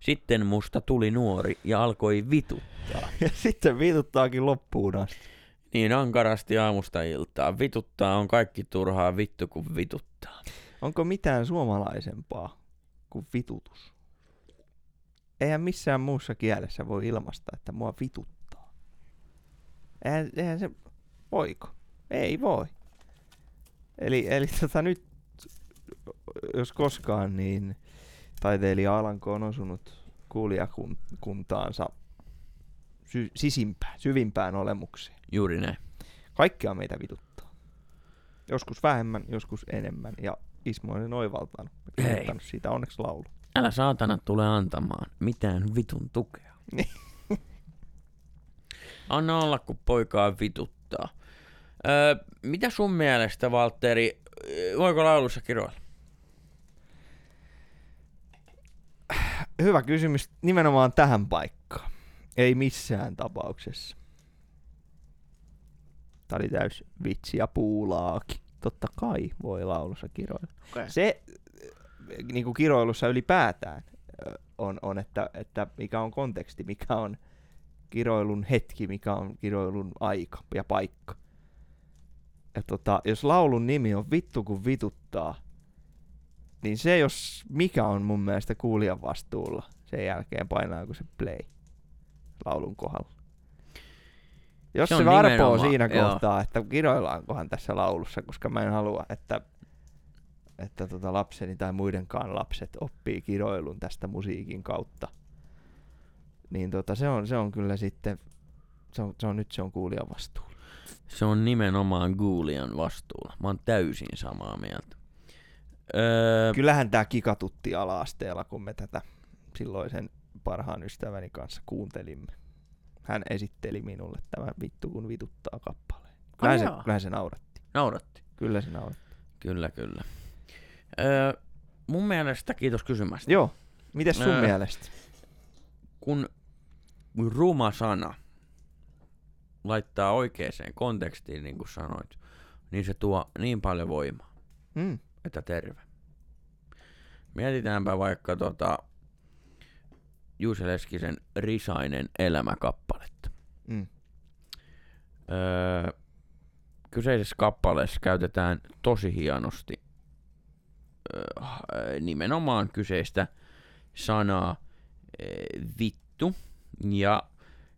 sitten musta tuli nuori ja alkoi vituttaa. [LAUGHS] Ja sitten vituttaakin loppuun asti. Niin ankarasti aamusta iltaa. Vituttaa on kaikki turhaa vittu kun vituttaa. Onko mitään suomalaisempaa kuin vitutus? Eihän missään muussa kielessä voi ilmaista, että mua vituttaa. Eihän, eihän se... Voiko? Ei voi. Eli, eli tota nyt, jos koskaan, niin taiteilija Alanko on osunut kuulijakuntaansa sy- sisimpään, syvimpään olemukseen. Juuri näin. Kaikkia meitä vituttaa. Joskus vähemmän, joskus enemmän. Ja Ismo on oivaltanut. Kirjoittanut siitä onneksi laulu. Älä saatana tule antamaan mitään vitun tukea. [LAUGHS] Anna olla, kun poikaa vituttaa. Öö, mitä sun mielestä, Valtteri, voiko laulussa kiroilla? Hyvä kysymys nimenomaan tähän paikkaan. Ei missään tapauksessa. Tää oli täys vitsi ja puulaakin. Totta kai voi laulussa kiroilla. Okay. Se niin kuin kiroilussa ylipäätään on, on että, että mikä on konteksti, mikä on kiroilun hetki, mikä on kiroilun aika ja paikka. Ja tota, jos laulun nimi on Vittu kun vituttaa, niin se jos mikä on mun mielestä kuulijan vastuulla sen jälkeen painaako se play laulun kohdalla. Jos Se se, varpoo siinä joo. kohtaa, että kiroillaankohan tässä laulussa, koska mä en halua, että, että tota lapseni tai muidenkaan lapset oppii kiroilun tästä musiikin kautta. Niin tota, se, on, se on kyllä sitten, se on, se on nyt se on kuulijan vastuulla. Se on nimenomaan Guulian vastuulla. Mä oon täysin samaa mieltä. Öö, Kyllähän tämä kikatutti ala-asteella, kun me tätä silloisen parhaan ystäväni kanssa kuuntelimme. Hän esitteli minulle tämä vittu kun vituttaa kappaleen. Kyllähän, se, jaa. kyllähän se nauratti. nauratti. Kyllä se nauratti. Kyllä, kyllä. Öö, mun mielestä, kiitos kysymästä. Joo. Mites sun Ää. mielestä? Kun ruma sana laittaa oikeaan kontekstiin, niin kuin sanoit, niin se tuo niin paljon voimaa, Mm. Että terve. Mietitäänpä vaikka tota Juuse Leskisen Risainen elämäkappaletta. Mm. Öö, kyseisessä kappaleessa käytetään tosi hienosti öö, nimenomaan kyseistä sanaa öö, vittu. Ja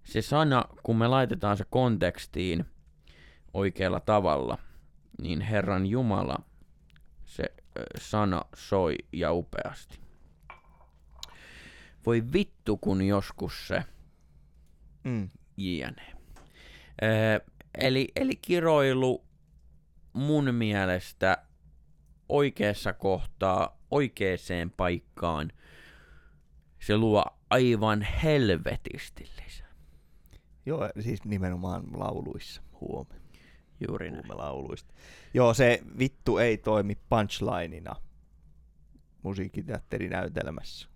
se sana, kun me laitetaan se kontekstiin oikealla tavalla, niin Herran Jumala, se sana soi ja upeasti. Voi vittu, kun joskus se Mm. jne. Öö, eli, eli kiroilu mun mielestä oikeassa kohtaa, oikeaan paikkaan, se luo aivan helvetisti lisää. Joo, siis nimenomaan lauluissa. Huome. Juuri näin. Lauluista. Joo, se vittu ei toimi punchlineina musiikkiteatterinäytelmässä.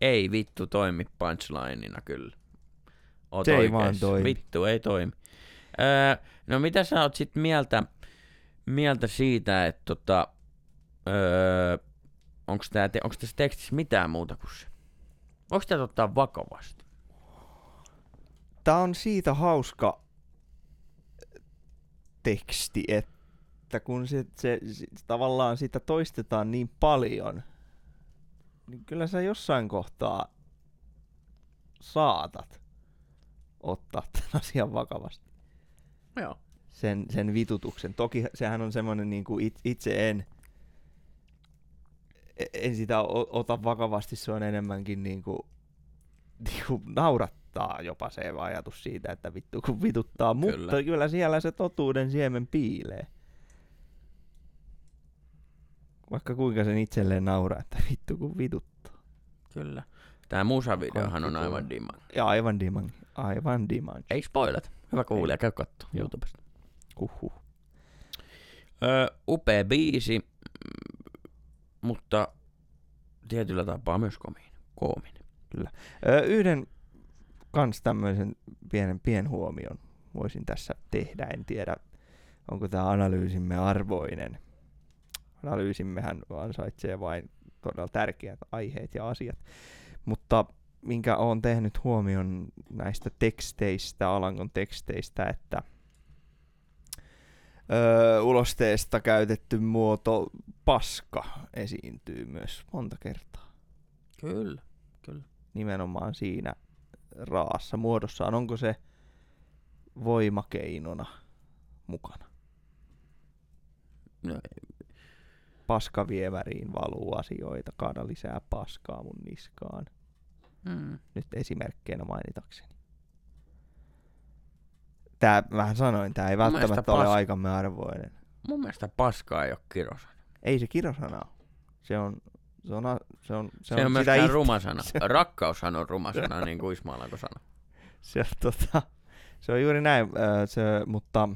Ei vittu toimi punchlineina kyllä. Oot Se ei vaan toimi. Vittu ei toimi. Öö, no mitä sä oot sit mieltä, mieltä siitä, että tota, öö, onko tää, te, tässä tekstissä mitään muuta kuin se? Voiko tätä ottaa vakavasti? Tää on siitä hauska teksti, että kun se, se, se tavallaan sitä toistetaan niin paljon, niin kyllä sä jossain kohtaa saatat ottaa tämän [LAUGHS] asian vakavasti. Joo. sen, sen vitutuksen. Toki sehän on semmoinen, niin kuin it, itse en, e- en sitä ota vakavasti, se on enemmänkin niin kuin, [LAUGHS] niin kuin naurattaa jopa se ajatus siitä, että vittu kun vituttaa, Kyllä. mutta kyllä siellä se totuuden siemen piilee. Vaikka kuinka sen itselleen nauraa, että vittu kun vituttaa. Kyllä. Tää musavideohan on aivan diman. Ja aivan diman, aivan diman. Ei spoilata. Hyvä kuulija, käy Joo. YouTubesta. Huhhuh. Öö, upea biisi, mutta tietyllä tapaa myös komiin. koominen. Ö, yhden kans tämmöisen pienen pienhuomion voisin tässä tehdä. En tiedä, onko tämä analyysimme arvoinen. Analyysimmehän ansaitsee vain todella tärkeät aiheet ja asiat. Mutta minkä olen tehnyt huomion näistä teksteistä, Alangon teksteistä, että öö, ulosteesta käytetty muoto paska esiintyy myös monta kertaa Kyllä, kyllä. nimenomaan siinä raassa muodossaan. Onko se voimakeinona mukana? No, Paskaviemäriin valuu asioita, kaada lisää paskaa mun niskaan. mm. Nyt esimerkkeinä mainitakseni. Tää, vähän sanoin, tää ei Mun välttämättä ole pas- aikamme arvoinen. Mun mielestä paskaa ei ole kirosana. Ei se kirosana ole. Se on, se on, se on, Se, [LAUGHS] se on, sitä myöskään itse- ruma sana. se- Rakkaushan on ruma sana, niin kuin Ismail alkoi sanoa. se, on, tota, se on juuri näin, se, mutta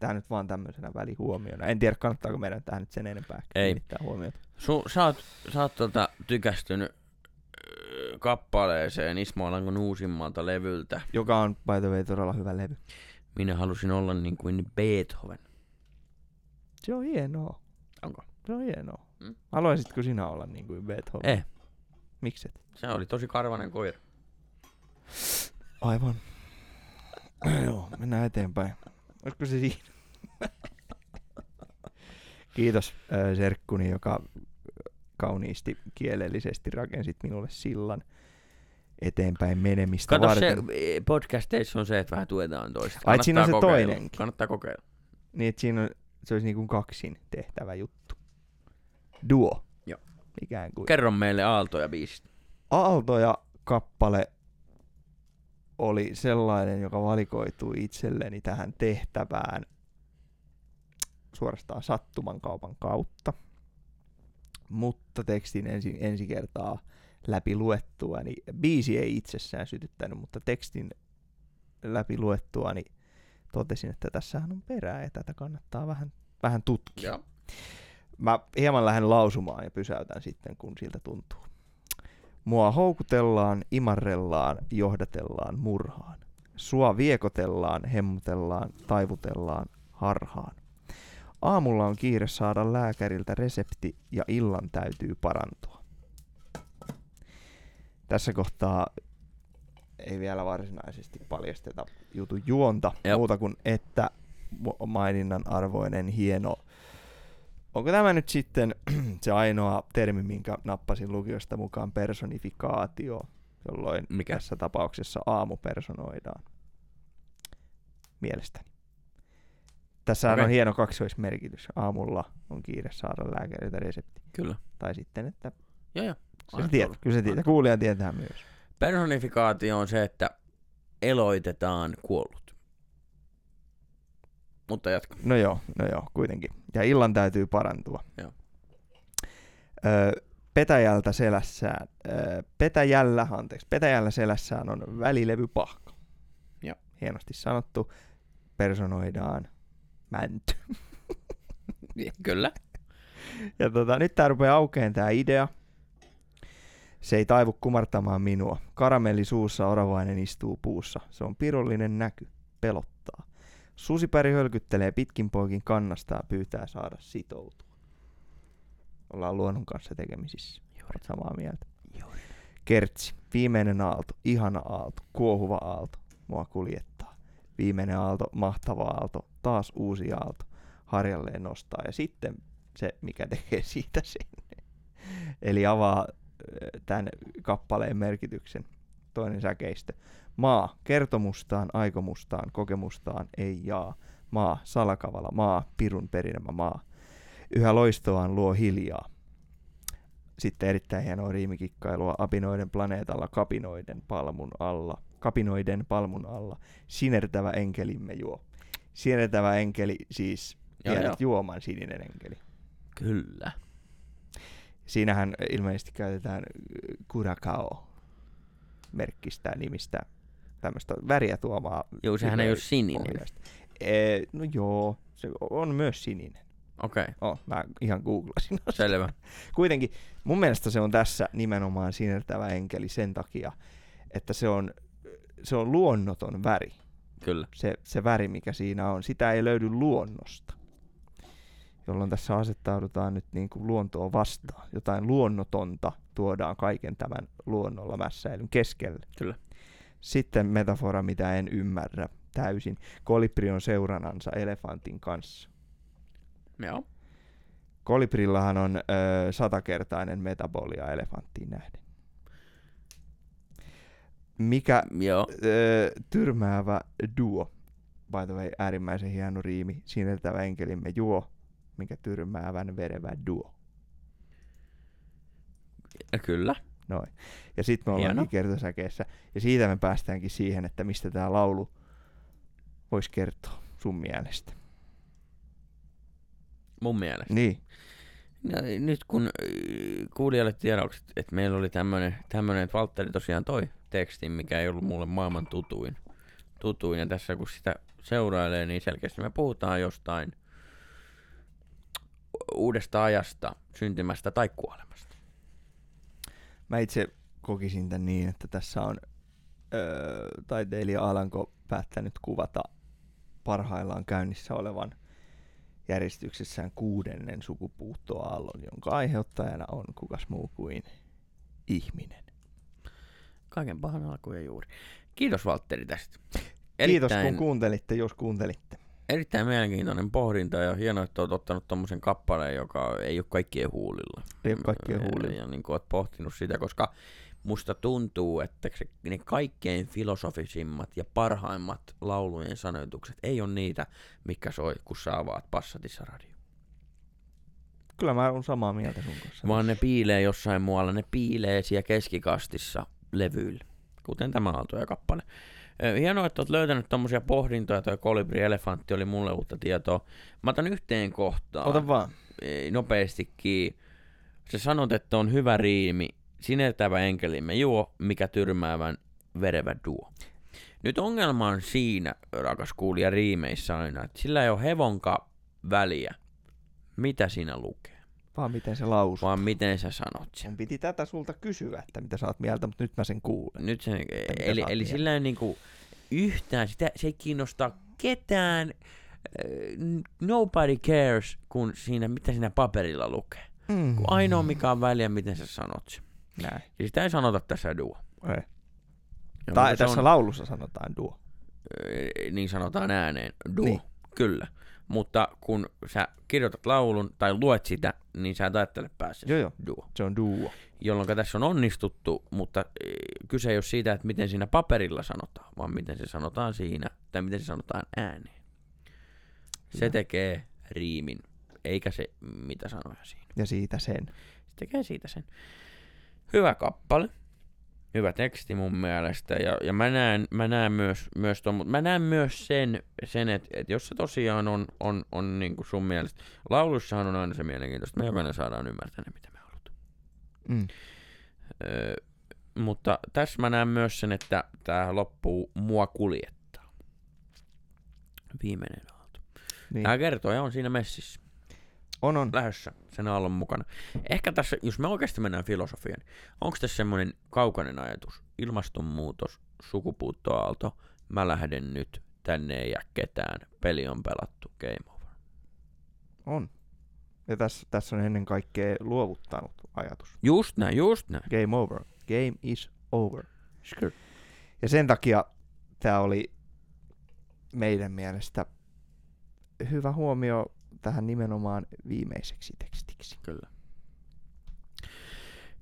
tämä nyt vaan tämmöisenä välihuomiona. En tiedä, kannattaako meidän tähän nyt sen enempää Ei. kiinnittää huomiota. Su, sä oot, sä oot tota tykästynyt kappaleeseen Ismo Alangon uusimmalta levyltä. Joka on, by the way, todella hyvä levy. Minä halusin olla niin kuin Beethoven. Se on hienoa. Onko? Se on hienoa. Mm. Haluaisitko sinä olla niin kuin Beethoven? Eh, Mikset? se oli tosi karvanen koira. Aivan. [CLEARS THROAT] Joo, mennään eteenpäin. Olisiko se siinä? [LAUGHS] Kiitos äh, Serkkuni, joka kauniisti kielellisesti rakensit minulle sillan eteenpäin menemistä Kato se varten. eh, podcasteissa on se, että vähän tuetaan toista. Ai, siinä on se kokeilla. toinenkin. Kannattaa kokeilla. Niin, että siinä on, se olisi niin kuin kaksin tehtävä juttu. Duo. Joo. Ikään kuin. Kerro meille Aaltoja biisistä. Aaltoja kappale oli sellainen, joka valikoitui itselleni tähän tehtävään suorastaan sattuman kaupan kautta. Mutta tekstin ensi, ensi kertaa läpi luettua, niin biisi ei itsessään sytyttänyt, mutta tekstin läpi luettua, niin totesin, että tässähän on perää ja tätä kannattaa vähän, vähän tutkia. Joo. Mä hieman lähden lausumaan ja pysäytän sitten, kun siltä tuntuu. Mua houkutellaan, imarrellaan, johdatellaan murhaan. Sua viekotellaan, hemmutellaan, taivutellaan harhaan. Aamulla on kiire saada lääkäriltä resepti ja illan täytyy parantua. Tässä kohtaa ei vielä varsinaisesti paljasteta jutun juonta Jop. muuta kuin että maininnan arvoinen hieno Onko tämä nyt sitten [CLEARS THROAT] se ainoa termi, minkä nappasin lukiosta mukaan personifikaatio, jolloin Mikä? tässä tapauksessa aamu personoidaan? Mielestäni. Tässä Okei. on hieno kaksoismerkitys. Aamulla on kiire saada lääkäriltä resepti. Kyllä. Tai sitten, että Joo, joo. kyllä se tietää, kyllä se tietää. Kuulija tietää myös. Personifikaatio on se, että eloitetaan kuollut. Mutta jatka. No joo, no joo, kuitenkin. Ja illan täytyy parantua. Joo. Öö, petäjältä selässään, öö, petäjällä, anteeksi, petäjällä selässään on välilevypahka. Joo. Hienosti sanottu. Personoidaan mänty. Kyllä. Ja tota, nyt tää rupeaa aukeen tää idea. Se ei taivu kumartamaan minua. Karamelli suussa oravainen istuu puussa. Se on pirullinen näky. Pelottaa. Susipäri hölkyttelee pitkin poikin kannasta ja pyytää saada sitoutua. Ollaan luonnon kanssa tekemisissä. Olet samaa mieltä. Juuri. Kertsi. Viimeinen aalto. Ihana aalto. Kuohuva aalto. Mua kuljettaa. Viimeinen aalto. Mahtava aalto. Taas uusi aalto. Harjalleen nostaa. Ja sitten se, mikä tekee siitä sen. Eli avaa tämän kappaleen merkityksen. Toinen säkeistö. Maa, kertomustaan, aikomustaan, kokemustaan, ei jaa. Maa, salakavala, maa, pirun perinämä maa. Yhä loistoaan luo hiljaa. Sitten erittäin hienoa riimikikkailua apinoiden planeetalla kapinoiden palmun alla. Kapinoiden palmun alla. Sinertävä enkelimme juo. Sinertävä enkeli siis tiedät juoman sininen enkeli. Kyllä. Siinähän ilmeisesti käytetään Curacao merkkistä nimistä tämmöistä väriä tuomaa. Joo, sehän ei ole sininen. pohjasta. Ee, no joo, se on myös sininen. Okei, okay, Oh, mä ihan googlasin. [LAUGHS] selvä. Kuitenkin mun mielestä se on tässä nimenomaan sinertävä enkeli sen takia, että se on, se on luonnoton väri. Kyllä. Se, se väri, mikä siinä on, sitä ei löydy luonnosta. Jolloin tässä asettaudutaan nyt niin kuin luontoa vastaan. Jotain luonnotonta tuodaan kaiken tämän luonnolla mässäilyn keskelle. Kyllä. Sitten metafora, mitä en ymmärrä täysin. Kolibri on seuranansa elefantin kanssa. Joo. Kolibrillahan on ö, satakertainen metabolia elefanttiin nähden. Mikä Joo. ö, tyrmäävä duo. By the way, äärimmäisen hieno riimi. Sinertävä enkelimme juo, mikä tyrmäävän verevä duo. Kyllä. Noin. Ja sitten me Hieno. ollaankin kertosäkeessä. Ja siitä me päästäänkin siihen, että mistä tämä laulu voisi kertoa sun mielestä. Mun mielestä. Niin. No, nyt kun äh, kuulijalle tiedoksi, että meillä oli tämmönen, tämmönen, että Valtteri tosiaan toi tekstin, mikä ei ollut mulle maailman tutuin. tutuin. Ja tässä kun sitä seurailee, niin selkeästi me puhutaan jostain uudesta ajasta syntymästä tai kuolemasta. Mä itse kokisin tämän niin, että tässä on öö, taiteilija Alanko päättänyt kuvata parhaillaan käynnissä olevan järjestyksessään kuudennen sukupuuttoaallon, jonka aiheuttajana on kukas muu kuin ihminen. Kaiken pahan alku ja juuri. Kiitos Valtteri tästä. Kiitos kun kuuntelitte, jos kuuntelitte. Erittäin mielenkiintoinen pohdinta ja hienoa, että olet ottanut tuommoisen kappaleen, joka ei ole kaikkien huulilla. Ei ole kaikkien huulilla. Ja, ja niin kuin olet pohtinut sitä, koska musta tuntuu, että se, ne kaikkein filosofisimmat ja parhaimmat laulujen sanoitukset ei ole niitä, mikä soi, kun sä avaat Passatissa radio. Kyllä mä oon samaa mieltä sun kanssa. Vaan ne piilee jossain muualla, ne piilee siellä keskikastissa levyillä, kuten tämä Aaltoja kappale. Hienoa, että olet löytänyt tommosia pohdintoja, toi kolibri elefantti oli mulle uutta tietoa. Mä otan yhteen kohtaan. Ota vaan. Nopeastikin. Se sanot, että on hyvä riimi, sinertävä enkelimme juo, mikä tyrmäävän verevä duo. Nyt ongelma on siinä, rakas kuulija, riimeissä aina, että sillä ei ole hevonka väliä, mitä siinä lukee. Vaan miten se lausuu. Vaan miten sä sanot sen. Mun piti tätä sulta kysyä, että mitä sä oot mieltä, mutta nyt mä sen kuulen. Nyt sen, eli, eli sillä ei niinku yhtään, sitä, se ei kiinnosta ketään, uh, nobody cares, kun siinä, mitä siinä paperilla lukee. Mm. Kun ainoa mikä on väliä, miten sä sanot sen. Näin. Siis sitä ei sanota tässä duo. Ei. tai tässä on, laulussa sanotaan duo. Niin sanotaan ääneen. Duo. Niin. Kyllä. Mutta kun sä kirjoitat laulun tai luet sitä, niin sä et ajattele päässä. Joo, joo. Duo. Se on duo. Jolloin tässä on onnistuttu, mutta e, kyse ei ole siitä, että miten siinä paperilla sanotaan, vaan miten se sanotaan siinä, tai miten se sanotaan ääneen. Se tekee riimin, eikä se mitä sanoja siinä. Ja siitä sen. Se tekee siitä sen hyvä kappale, hyvä teksti mun mielestä, ja, ja mä näen, mä näen myös, myös ton, mutta mä näen myös sen, sen että et jos se tosiaan on, on, on niin kuin sun mielestä, laulussahan on aina se mielenkiintoista, me jokainen saadaan ymmärtää ne, mitä me halutaan. Mm. Öö, mutta tässä mä näen myös sen, että tämä loppuu mua kuljettaa. Viimeinen aalto. Niin. Tämä kertoja on siinä messissä. On, on. Lähdössä sen aallon mukana. Ehkä tässä, jos me oikeasti mennään filosofiaan, onko tässä semmoinen kaukainen ajatus? Ilmastonmuutos, sukupuuttoaalto, mä lähden nyt, tänne ei jää ketään, peli on pelattu, game over. On. Ja tässä, tässä on ennen kaikkea luovuttanut ajatus. Just näin, just näin. Game over. Game is over. Sure. Ja sen takia tämä oli meidän mielestä hyvä huomio tähän nimenomaan viimeiseksi tekstiksi. Kyllä.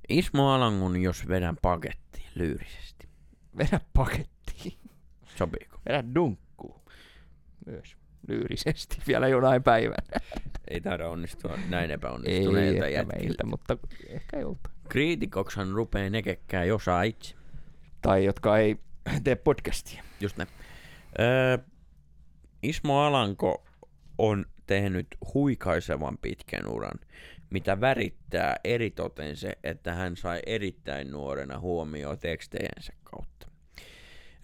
Ismo Alangun, jos vedän pakettiin lyyrisesti. Vedä pakettiin. Sopiiko? Vedä dunkkuun. Myös lyyrisesti vielä jonain päivänä. Ei taida onnistua näin epäonnistuneilta Ei meiltä, mutta ehkä jolta. Kriitikoksan rupee nekekkää jos itse. Tai jotka ei tee podcastia. Just näin. Öö, Ismo Alanko on tehnyt huikaisevan pitkän uran, mitä värittää eritoten se, että hän sai erittäin nuorena huomioon tekstejensä kautta.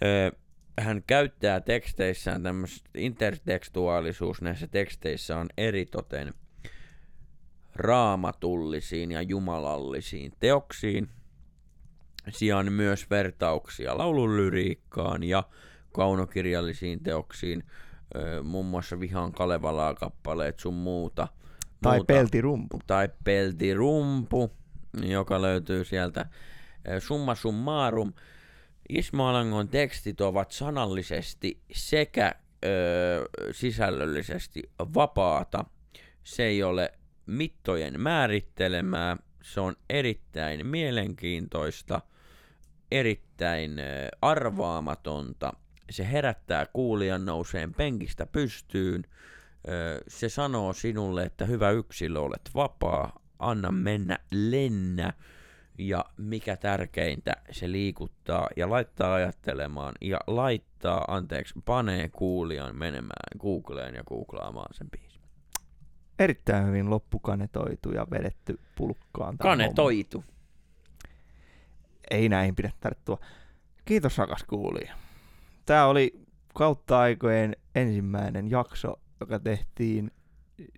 Öö, hän käyttää teksteissään tämmöistä intertekstuaalisuus näissä teksteissä on eritoten raamatullisiin ja jumalallisiin teoksiin, sijaan myös vertauksia laululyriikkaan ja kaunokirjallisiin teoksiin, muun muassa Vihan Kalevalaa kappaleet sun muuta. Tai muuta. Peltirumpu. Tai Peltirumpu, joka löytyy sieltä. Summa summarum. Ismo Alangon tekstit ovat sanallisesti sekä ö, sisällöllisesti vapaata. Se ei ole mittojen määrittelemää. Se on erittäin mielenkiintoista, erittäin arvaamatonta se herättää kuulijan nouseen penkistä pystyyn. Se sanoo sinulle, että hyvä yksilö, olet vapaa, anna mennä, lennä. Ja mikä tärkeintä, se liikuttaa ja laittaa ajattelemaan ja laittaa, anteeksi, panee kuulijan menemään Googleen ja googlaamaan sen biisin. Erittäin hyvin loppukanetoitu ja vedetty pulkkaan. Kanetoitu. Homma. Ei näin pidä tarttua. Kiitos rakas kuulija. Tämä oli kautta aikojen ensimmäinen jakso, joka tehtiin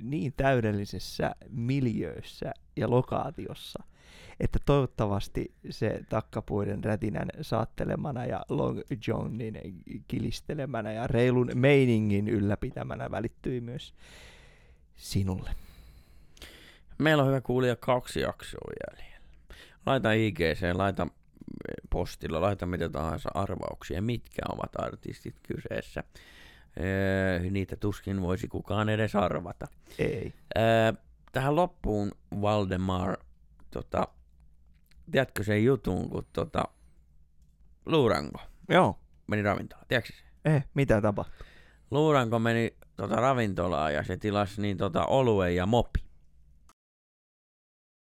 niin täydellisessä miljöössä ja lokaatiossa, että toivottavasti se takkapuiden rätinän saattelemana ja Long Johnin kilistelemänä ja reilun meiningin ylläpitämänä välittyi myös sinulle. Meillä on hyvä kuulija kaksi jaksoa jäljellä. Laita IGC, laita postilla, laita mitä tahansa arvauksia, mitkä ovat artistit kyseessä. Öö, niitä tuskin voisi kukaan edes arvata. Ei. Öö, tähän loppuun Valdemar, tota, tiedätkö sen jutun, kun tota, Luuranko Joo. meni ravintolaan, tiedätkö se? Eh, mitä tapahtui? Luuranko meni tota, ravintolaan ja se tilasi niin tota, oluen ja mopi.